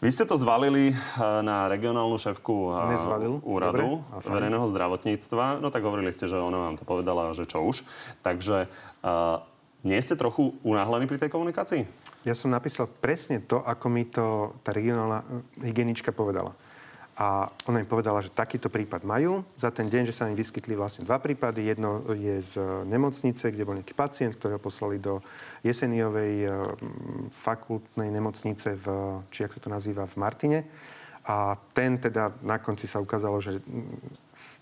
Speaker 1: Vy ste to zvalili eh, na regionálnu šéfku eh, Nezvalil. úradu Dobre. verejného zdravotníctva. No tak hovorili ste, že ona vám to povedala, že čo už. Takže uh, nie ste trochu unáhlení pri tej komunikácii?
Speaker 6: Ja som napísal presne to, ako mi to tá regionálna hygienička povedala. A ona im povedala, že takýto prípad majú. Za ten deň, že sa im vyskytli vlastne dva prípady. Jedno je z nemocnice, kde bol nejaký pacient, ktorého poslali do Jeseniovej eh, fakultnej nemocnice v, či ak sa to nazýva, v Martine. A ten teda na konci sa ukázalo, že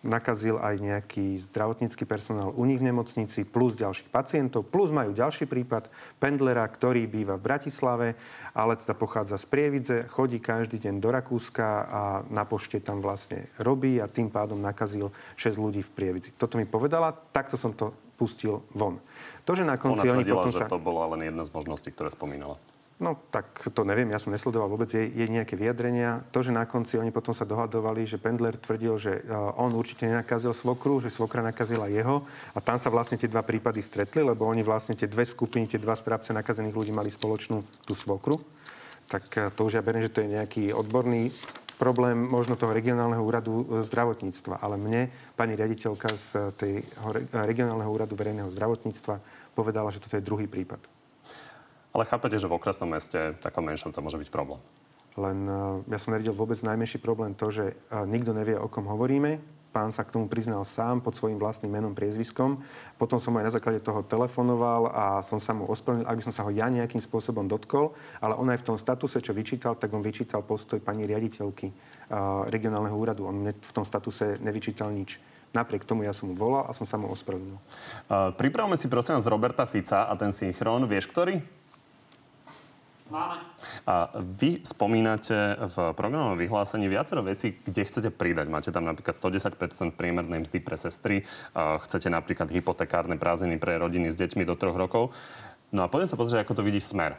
Speaker 6: nakazil aj nejaký zdravotnícky personál u nich v nemocnici, plus ďalších pacientov, plus majú ďalší prípad pendlera, ktorý býva v Bratislave, ale teda pochádza z Prievidze, chodí každý deň do Rakúska a na pošte tam vlastne robí a tým pádom nakazil 6 ľudí v Prievidzi. Toto mi povedala, takto som to pustil von.
Speaker 1: To, že na konci Ona tvrdila, oni potom že sa... to bola len jedna z možností, ktoré spomínala.
Speaker 6: No tak to neviem, ja som nesledoval vôbec jej, jej nejaké vyjadrenia. To, že na konci oni potom sa dohadovali, že Pendler tvrdil, že uh, on určite nenakazil svokru, že svokra nakazila jeho a tam sa vlastne tie dva prípady stretli, lebo oni vlastne tie dve skupiny, tie dva strapce nakazených ľudí mali spoločnú tú svokru. Tak uh, to už ja beriem, že to je nejaký odborný problém možno toho regionálneho úradu uh, zdravotníctva. Ale mne pani riaditeľka z tej regionálneho úradu verejného zdravotníctva povedala, že toto je druhý prípad.
Speaker 1: Ale chápete, že v okresnom meste, takom menšom, to môže byť problém?
Speaker 6: Len uh, ja som nevidel vôbec najmenší problém to, že nikto nevie, o kom hovoríme. Pán sa k tomu priznal sám pod svojím vlastným menom, priezviskom. Potom som aj na základe toho telefonoval a som sa mu ospravedlnil, aby som sa ho ja nejakým spôsobom dotkol. Ale on aj v tom statuse, čo vyčítal, tak on vyčítal postoj pani riaditeľky uh, regionálneho úradu. On v tom statuse nevyčítal nič. Napriek tomu ja som mu volal a som sa mu ospravedlnil.
Speaker 1: Uh, pripravme si prosím vás Roberta Fica a ten synchron. Vieš, ktorý?
Speaker 8: Máme.
Speaker 1: A vy spomínate v programovom vyhlásení viacero vecí, kde chcete pridať. Máte tam napríklad 110 priemernej mzdy pre sestry, chcete napríklad hypotekárne prázdniny pre rodiny s deťmi do troch rokov. No a poďme sa pozrieť, ako to vidí Smer.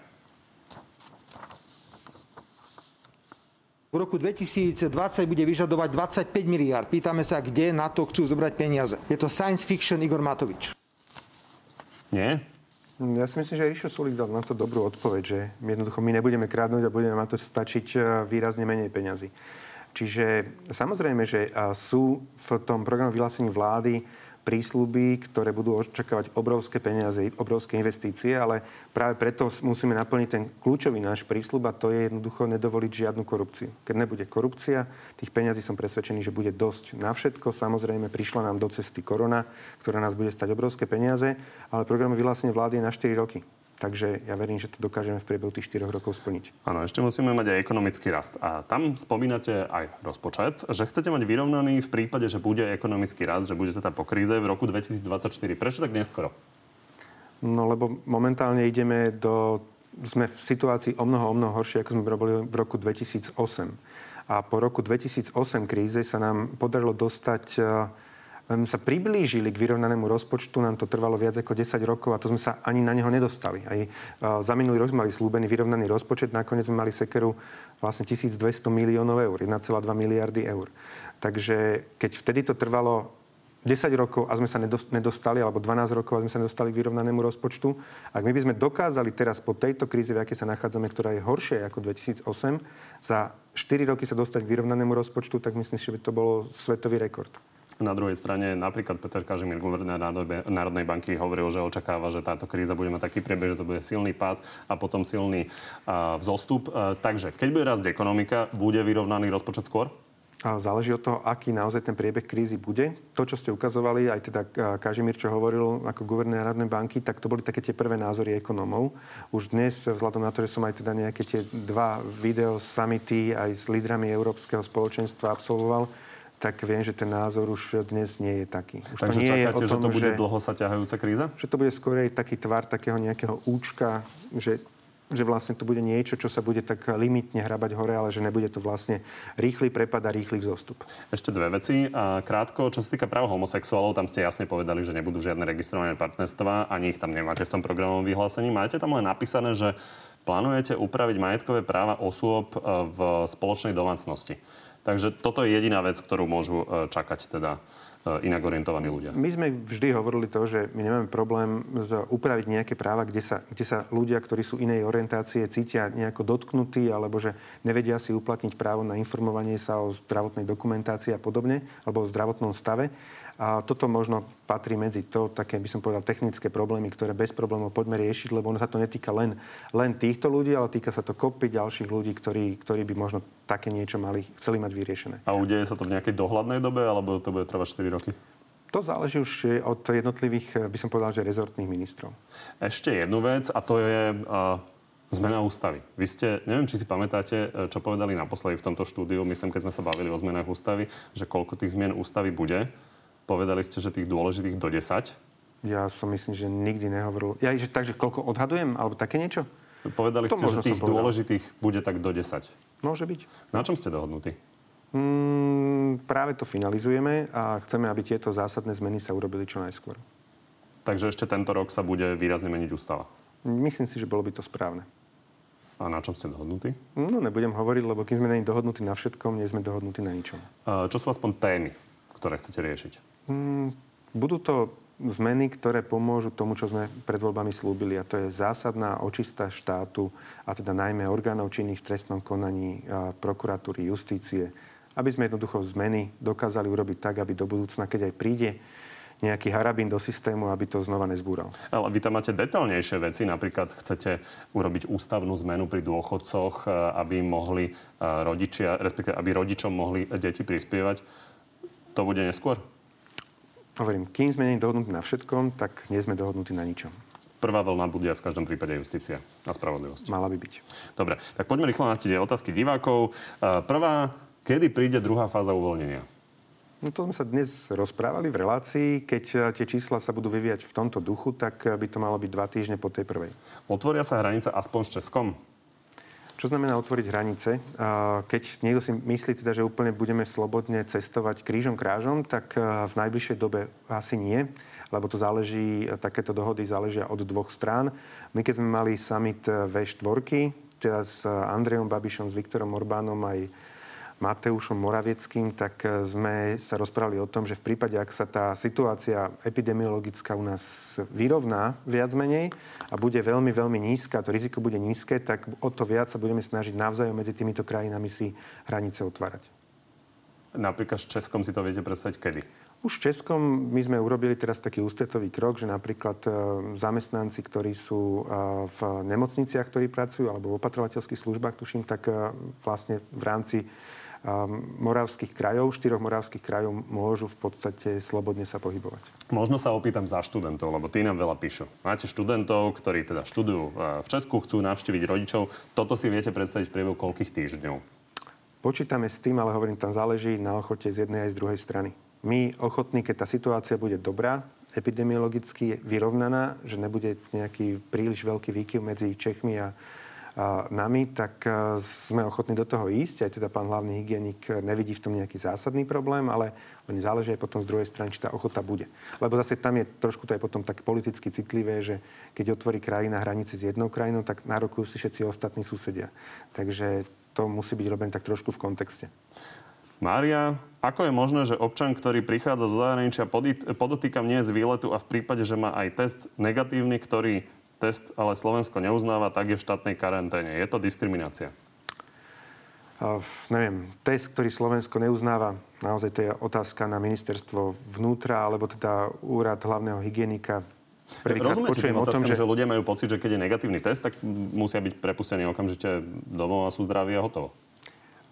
Speaker 4: V roku 2020 bude vyžadovať 25 miliard. Pýtame sa, kde na to chcú zobrať peniaze. Je to science fiction Igor Matovič.
Speaker 1: Nie?
Speaker 6: Ja si myslím, že Ríšo Sulik dal na to dobrú odpoveď, že my jednoducho my nebudeme kradnúť a budeme na to stačiť e, výrazne menej peňazí. Čiže samozrejme, že sú v tom programu vyhlásení vlády prísľuby, ktoré budú očakávať obrovské peniaze, obrovské investície, ale práve preto musíme naplniť ten kľúčový náš prísľub a to je jednoducho nedovoliť žiadnu korupciu. Keď nebude korupcia, tých peňazí som presvedčený, že bude dosť na všetko. Samozrejme, prišla nám do cesty korona, ktorá nás bude stať obrovské peniaze, ale program vyhlásenia vlády je na 4 roky. Takže ja verím, že to dokážeme v priebehu tých 4 rokov splniť.
Speaker 1: Áno, ešte musíme mať aj ekonomický rast. A tam spomínate aj rozpočet, že chcete mať vyrovnaný v prípade, že bude ekonomický rast, že bude teda po kríze v roku 2024. Prečo tak neskoro?
Speaker 6: No lebo momentálne ideme do... Sme v situácii o mnoho, o mnoho horšie, ako sme robili v roku 2008. A po roku 2008 kríze sa nám podarilo dostať sa priblížili k vyrovnanému rozpočtu, nám to trvalo viac ako 10 rokov a to sme sa ani na neho nedostali. Aj za minulý rok mali slúbený vyrovnaný rozpočet, nakoniec sme mali sekeru vlastne 1200 miliónov eur, 1,2 miliardy eur. Takže keď vtedy to trvalo 10 rokov a sme sa nedostali, alebo 12 rokov a sme sa nedostali k vyrovnanému rozpočtu. Ak my by sme dokázali teraz po tejto kríze, v akej sa nachádzame, ktorá je horšia ako 2008, za 4 roky sa dostať k vyrovnanému rozpočtu, tak myslím, že by to bolo svetový rekord.
Speaker 1: Na druhej strane napríklad Peter Kažimír, guvernér Národnej banky, hovoril, že očakáva, že táto kríza bude mať taký priebeh, že to bude silný pád a potom silný uh, vzostup. Uh, takže keď bude rásť ekonomika, bude vyrovnaný rozpočet skôr?
Speaker 6: Záleží od toho, aký naozaj ten priebeh krízy bude. To, čo ste ukazovali, aj teda Kažimír, čo hovoril ako guvernér Národnej banky, tak to boli také tie prvé názory ekonomov. Už dnes, vzhľadom na to, že som aj teda nejaké tie dva video summity aj s lídrami Európskeho spoločenstva absolvoval, tak viem, že ten názor už dnes nie je taký. Už
Speaker 1: Takže
Speaker 6: to nie
Speaker 1: čakáte,
Speaker 6: je o tom,
Speaker 1: že to bude
Speaker 6: že,
Speaker 1: dlho sa ťahajúca kríza?
Speaker 6: Že to bude skôr taký tvar takého nejakého účka, že že vlastne to bude niečo, čo sa bude tak limitne hrabať hore, ale že nebude to vlastne rýchly prepad a rýchly vzostup.
Speaker 1: Ešte dve veci. A krátko, čo sa týka práv homosexuálov, tam ste jasne povedali, že nebudú žiadne registrované partnerstva, ani ich tam nemáte v tom programovom vyhlásení. Máte tam len napísané, že plánujete upraviť majetkové práva osôb e, v spoločnej domácnosti. Takže toto je jediná vec, ktorú môžu e, čakať teda e, inak orientovaní ľudia.
Speaker 6: My sme vždy hovorili to, že my nemáme problém upraviť nejaké práva, kde sa, kde sa ľudia, ktorí sú inej orientácie, cítia nejako dotknutí alebo že nevedia si uplatniť právo na informovanie sa o zdravotnej dokumentácii a podobne, alebo o zdravotnom stave. A toto možno patrí medzi to, také by som povedal, technické problémy, ktoré bez problémov poďme riešiť, lebo ono sa to netýka len, len týchto ľudí, ale týka sa to kopy ďalších ľudí, ktorí, ktorí by možno také niečo mali, chceli mať vyriešené.
Speaker 1: A udeje sa to v nejakej dohľadnej dobe, alebo to bude trvať 4 roky?
Speaker 6: To záleží už od jednotlivých, by som povedal, že rezortných ministrov.
Speaker 1: Ešte jednu vec, a to je uh, zmena ústavy. Vy ste, neviem, či si pamätáte, čo povedali naposledy v tomto štúdiu, myslím, keď sme sa bavili o zmenách ústavy, že koľko tých zmien ústavy bude. Povedali ste, že tých dôležitých do 10.
Speaker 6: Ja som myslím, že nikdy nehovoril. Ja, že, takže koľko odhadujem, alebo také niečo?
Speaker 1: Povedali to ste, že tých dôležitých bude tak do 10.
Speaker 6: Môže byť.
Speaker 1: Na čom ste dohodnutí?
Speaker 6: Mm, práve to finalizujeme a chceme, aby tieto zásadné zmeny sa urobili čo najskôr.
Speaker 1: Takže ešte tento rok sa bude výrazne meniť ústava?
Speaker 6: Myslím si, že bolo by to správne.
Speaker 1: A na čom ste dohodnutí?
Speaker 6: No, nebudem hovoriť, lebo kým sme není dohodnutí na všetkom, nie sme dohodnutí na ničom.
Speaker 1: Čo sú aspoň témy, ktoré chcete riešiť?
Speaker 6: Mm, budú to zmeny, ktoré pomôžu tomu, čo sme pred voľbami slúbili. A to je zásadná očista štátu, a teda najmä orgánov činných v trestnom konaní, prokuratúry, justície, aby sme jednoducho zmeny dokázali urobiť tak, aby do budúcna, keď aj príde nejaký harabín do systému, aby to znova nezbúral.
Speaker 1: Ale vy tam máte detailnejšie veci, napríklad chcete urobiť ústavnú zmenu pri dôchodcoch, aby mohli rodičia, respektíve aby rodičom mohli deti prispievať. To bude neskôr?
Speaker 6: Hovorím, kým sme nie dohodnutí na všetkom, tak nie sme dohodnutí na ničom.
Speaker 1: Prvá vlna bude v každom prípade justícia a spravodlivosť.
Speaker 6: Mala by byť.
Speaker 1: Dobre, tak poďme rýchlo na tie otázky divákov. E, prvá, kedy príde druhá fáza uvoľnenia?
Speaker 6: No to sme sa dnes rozprávali v relácii. Keď e, tie čísla sa budú vyvíjať v tomto duchu, tak by to malo byť dva týždne po tej prvej.
Speaker 1: Otvoria sa hranice aspoň s Českom?
Speaker 6: Čo znamená otvoriť hranice? Keď niekto si myslí teda, že úplne budeme slobodne cestovať krížom krážom, tak v najbližšej dobe asi nie, lebo to záleží, takéto dohody záležia od dvoch strán. My keď sme mali summit V4, teda s Andrejom Babišom, s Viktorom Orbánom aj Mateušom Moravieckým, tak e, sme sa rozprávali o tom, že v prípade, ak sa tá situácia epidemiologická u nás vyrovná viac menej a bude veľmi, veľmi nízka, to riziko bude nízke, tak o to viac sa budeme snažiť navzájom medzi týmito krajinami si hranice otvárať.
Speaker 1: Napríklad s Českom si to viete predstaviť kedy?
Speaker 6: Už v Českom my sme urobili teraz taký ústretový krok, že napríklad e, zamestnanci, ktorí sú e, v nemocniciach, ktorí pracujú, alebo v opatrovateľských službách, tuším, tak vlastne v rámci moravských krajov, štyroch moravských krajov môžu v podstate slobodne sa pohybovať.
Speaker 1: Možno sa opýtam za študentov, lebo tí nám veľa píšu. Máte študentov, ktorí teda študujú v Česku, chcú navštíviť rodičov. Toto si viete predstaviť v priebehu koľkých týždňov?
Speaker 6: Počítame s tým, ale hovorím, tam záleží na ochote z jednej aj z druhej strany my ochotní, keď tá situácia bude dobrá, epidemiologicky vyrovnaná, že nebude nejaký príliš veľký výkyv medzi Čechmi a, a nami, tak e, sme ochotní do toho ísť. Aj teda pán hlavný hygienik nevidí v tom nejaký zásadný problém, ale oni záleží aj potom z druhej strany, či tá ochota bude. Lebo zase tam je trošku to aj potom tak politicky citlivé, že keď otvorí krajina hranice s jednou krajinou, tak nárokujú si všetci ostatní susedia. Takže to musí byť robené tak trošku v kontexte.
Speaker 1: Mária, ako je možné, že občan, ktorý prichádza zo zahraničia, podotýkam nie z výletu a v prípade, že má aj test negatívny, ktorý test ale Slovensko neuznáva, tak je v štátnej karanténe. Je to diskriminácia?
Speaker 6: Uh, neviem, test, ktorý Slovensko neuznáva, naozaj to je otázka na ministerstvo vnútra, alebo teda úrad hlavného hygienika.
Speaker 1: Prvýkrát počujem o tom, že... že ľudia majú pocit, že keď je negatívny test, tak musia byť prepustení okamžite domov a sú zdraví a hotovo.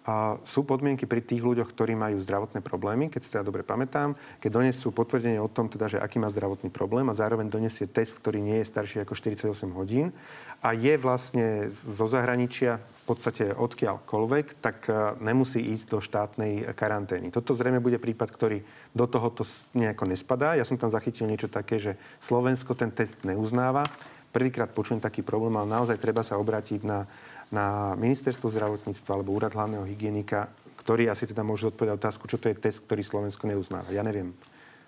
Speaker 6: A sú podmienky pri tých ľuďoch, ktorí majú zdravotné problémy, keď si teda dobre pamätám, keď donesú potvrdenie o tom, teda, že aký má zdravotný problém a zároveň donesie test, ktorý nie je starší ako 48 hodín a je vlastne zo zahraničia v podstate odkiaľkoľvek, tak e, nemusí ísť do štátnej karantény. Toto zrejme bude prípad, ktorý do tohoto nejako nespadá. Ja som tam zachytil niečo také, že Slovensko ten test neuznáva. Prvýkrát počujem taký problém, ale naozaj treba sa obrátiť na na ministerstvo zdravotníctva alebo úrad hlavného hygienika, ktorý asi teda môže odpovedať otázku, čo to je test, ktorý Slovensko neuznáva. Ja neviem.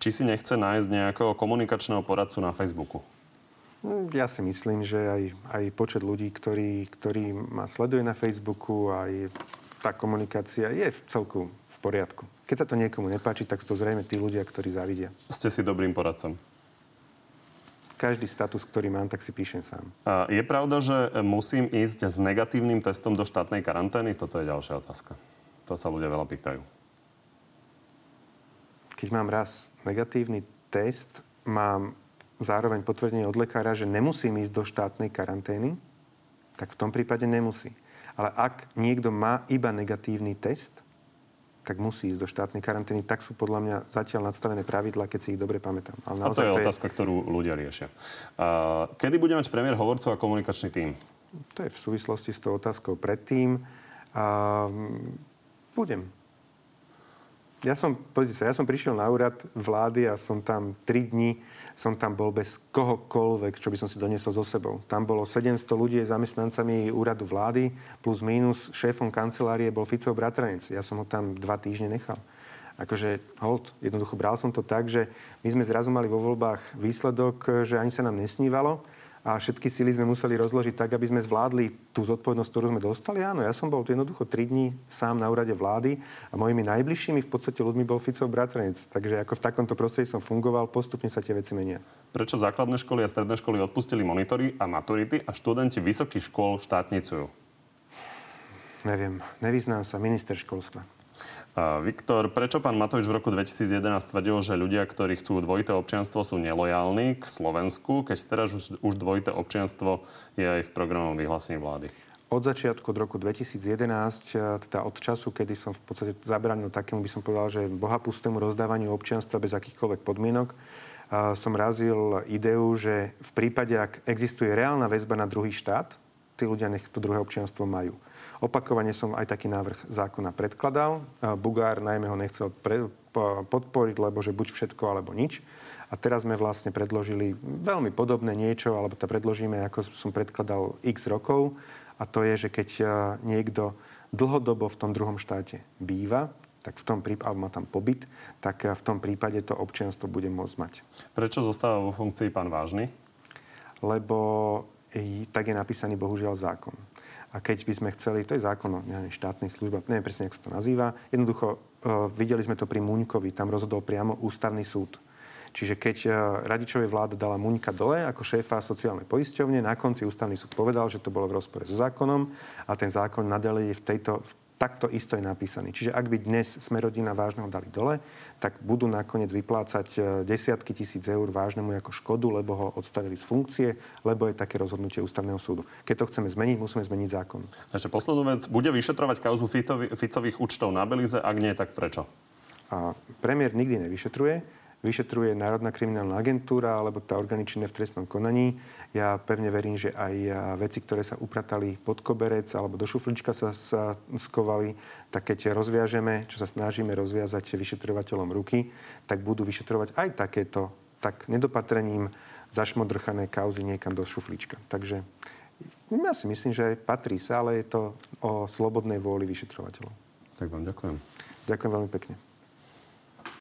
Speaker 1: Či si nechce nájsť nejakého komunikačného poradcu na Facebooku?
Speaker 6: Hm, ja si myslím, že aj, aj počet ľudí, ktorí, ktorí ma sleduje na Facebooku, aj tá komunikácia je v celku v poriadku. Keď sa to niekomu nepáči, tak to zrejme tí ľudia, ktorí závidia.
Speaker 1: Ste si dobrým poradcom
Speaker 6: každý status, ktorý mám, tak si píšem sám.
Speaker 1: A je pravda, že musím ísť s negatívnym testom do štátnej karantény? Toto je ďalšia otázka. To sa ľudia veľa pýtajú.
Speaker 6: Keď mám raz negatívny test, mám zároveň potvrdenie od lekára, že nemusím ísť do štátnej karantény, tak v tom prípade nemusí. Ale ak niekto má iba negatívny test, tak musí ísť do štátnej karantény. Tak sú podľa mňa zatiaľ nadstavené pravidla, keď si ich dobre pamätám.
Speaker 1: Ale a to je to otázka, je... ktorú ľudia riešia. Uh, kedy bude mať premiér hovorcov a komunikačný tím?
Speaker 6: To je v súvislosti s tou otázkou predtým. Uh, budem. Ja som, sa, ja som prišiel na úrad vlády a som tam 3 dní som tam bol bez kohokoľvek, čo by som si doniesol so sebou. Tam bolo 700 ľudí zamestnancami úradu vlády, plus mínus šéfom kancelárie bol Ficov bratranec. Ja som ho tam dva týždne nechal. Akože, hold, jednoducho bral som to tak, že my sme zrazu mali vo voľbách výsledok, že ani sa nám nesnívalo a všetky sily sme museli rozložiť tak, aby sme zvládli tú zodpovednosť, ktorú sme dostali. Áno, ja som bol jednoducho 3 dní sám na úrade vlády a mojimi najbližšími v podstate ľuďmi bol Ficov bratranec. Takže ako v takomto prostredí som fungoval, postupne sa tie veci menia.
Speaker 1: Prečo základné školy a stredné školy odpustili monitory a maturity a študenti vysokých škôl štátnicujú?
Speaker 6: Neviem, nevyznám sa, minister školstva.
Speaker 1: Viktor, prečo pán Matovič v roku 2011 tvrdil, že ľudia, ktorí chcú dvojité občianstvo, sú nelojálni k Slovensku, keď teraz už, už dvojité občianstvo je aj v programovom vyhlásení vlády?
Speaker 6: Od začiatku od roku 2011, teda od času, kedy som v podstate zabránil takému, by som povedal, že bohapustému rozdávaniu občianstva bez akýchkoľvek podmienok, som razil ideu, že v prípade, ak existuje reálna väzba na druhý štát, tí ľudia nech to druhé občianstvo majú. Opakovane som aj taký návrh zákona predkladal. Bugár najmä ho nechcel pre, podporiť, lebo že buď všetko, alebo nič. A teraz sme vlastne predložili veľmi podobné niečo, alebo to predložíme, ako som predkladal x rokov. A to je, že keď niekto dlhodobo v tom druhom štáte býva, tak v tom prípade, alebo má tam pobyt, tak v tom prípade to občianstvo bude môcť mať.
Speaker 1: Prečo zostáva vo funkcii pán Vážny?
Speaker 6: Lebo tak je napísaný bohužiaľ zákon. A keď by sme chceli, to je zákon o štátnej službe, neviem presne, jak sa to nazýva, jednoducho uh, videli sme to pri Muňkovi, tam rozhodol priamo ústavný súd. Čiže keď uh, Radičovej vláda dala Muňka dole ako šéfa sociálnej poisťovne, na konci ústavný súd povedal, že to bolo v rozpore so zákonom a ten zákon nadalej je v tejto, v takto isto je napísaný. Čiže ak by dnes sme rodina vážneho dali dole, tak budú nakoniec vyplácať e, desiatky tisíc eur vážnemu ako škodu, lebo ho odstavili z funkcie, lebo je také rozhodnutie ústavného súdu. Keď to chceme zmeniť, musíme zmeniť zákon.
Speaker 1: Ešte poslednú vec. Bude vyšetrovať kauzu Ficovi, Ficových účtov na Belize? Ak nie, tak prečo?
Speaker 6: A premiér nikdy nevyšetruje vyšetruje Národná kriminálna agentúra alebo tá organičné v trestnom konaní. Ja pevne verím, že aj veci, ktoré sa upratali pod koberec alebo do šuflička sa, sa skovali, tak keď rozviažeme, čo sa snažíme rozviazať vyšetrovateľom ruky, tak budú vyšetrovať aj takéto tak nedopatrením zašmodrchané kauzy niekam do šuflička. Takže ja si myslím, že patrí sa, ale je to o slobodnej vôli vyšetrovateľov.
Speaker 1: Tak vám ďakujem.
Speaker 6: Ďakujem veľmi pekne.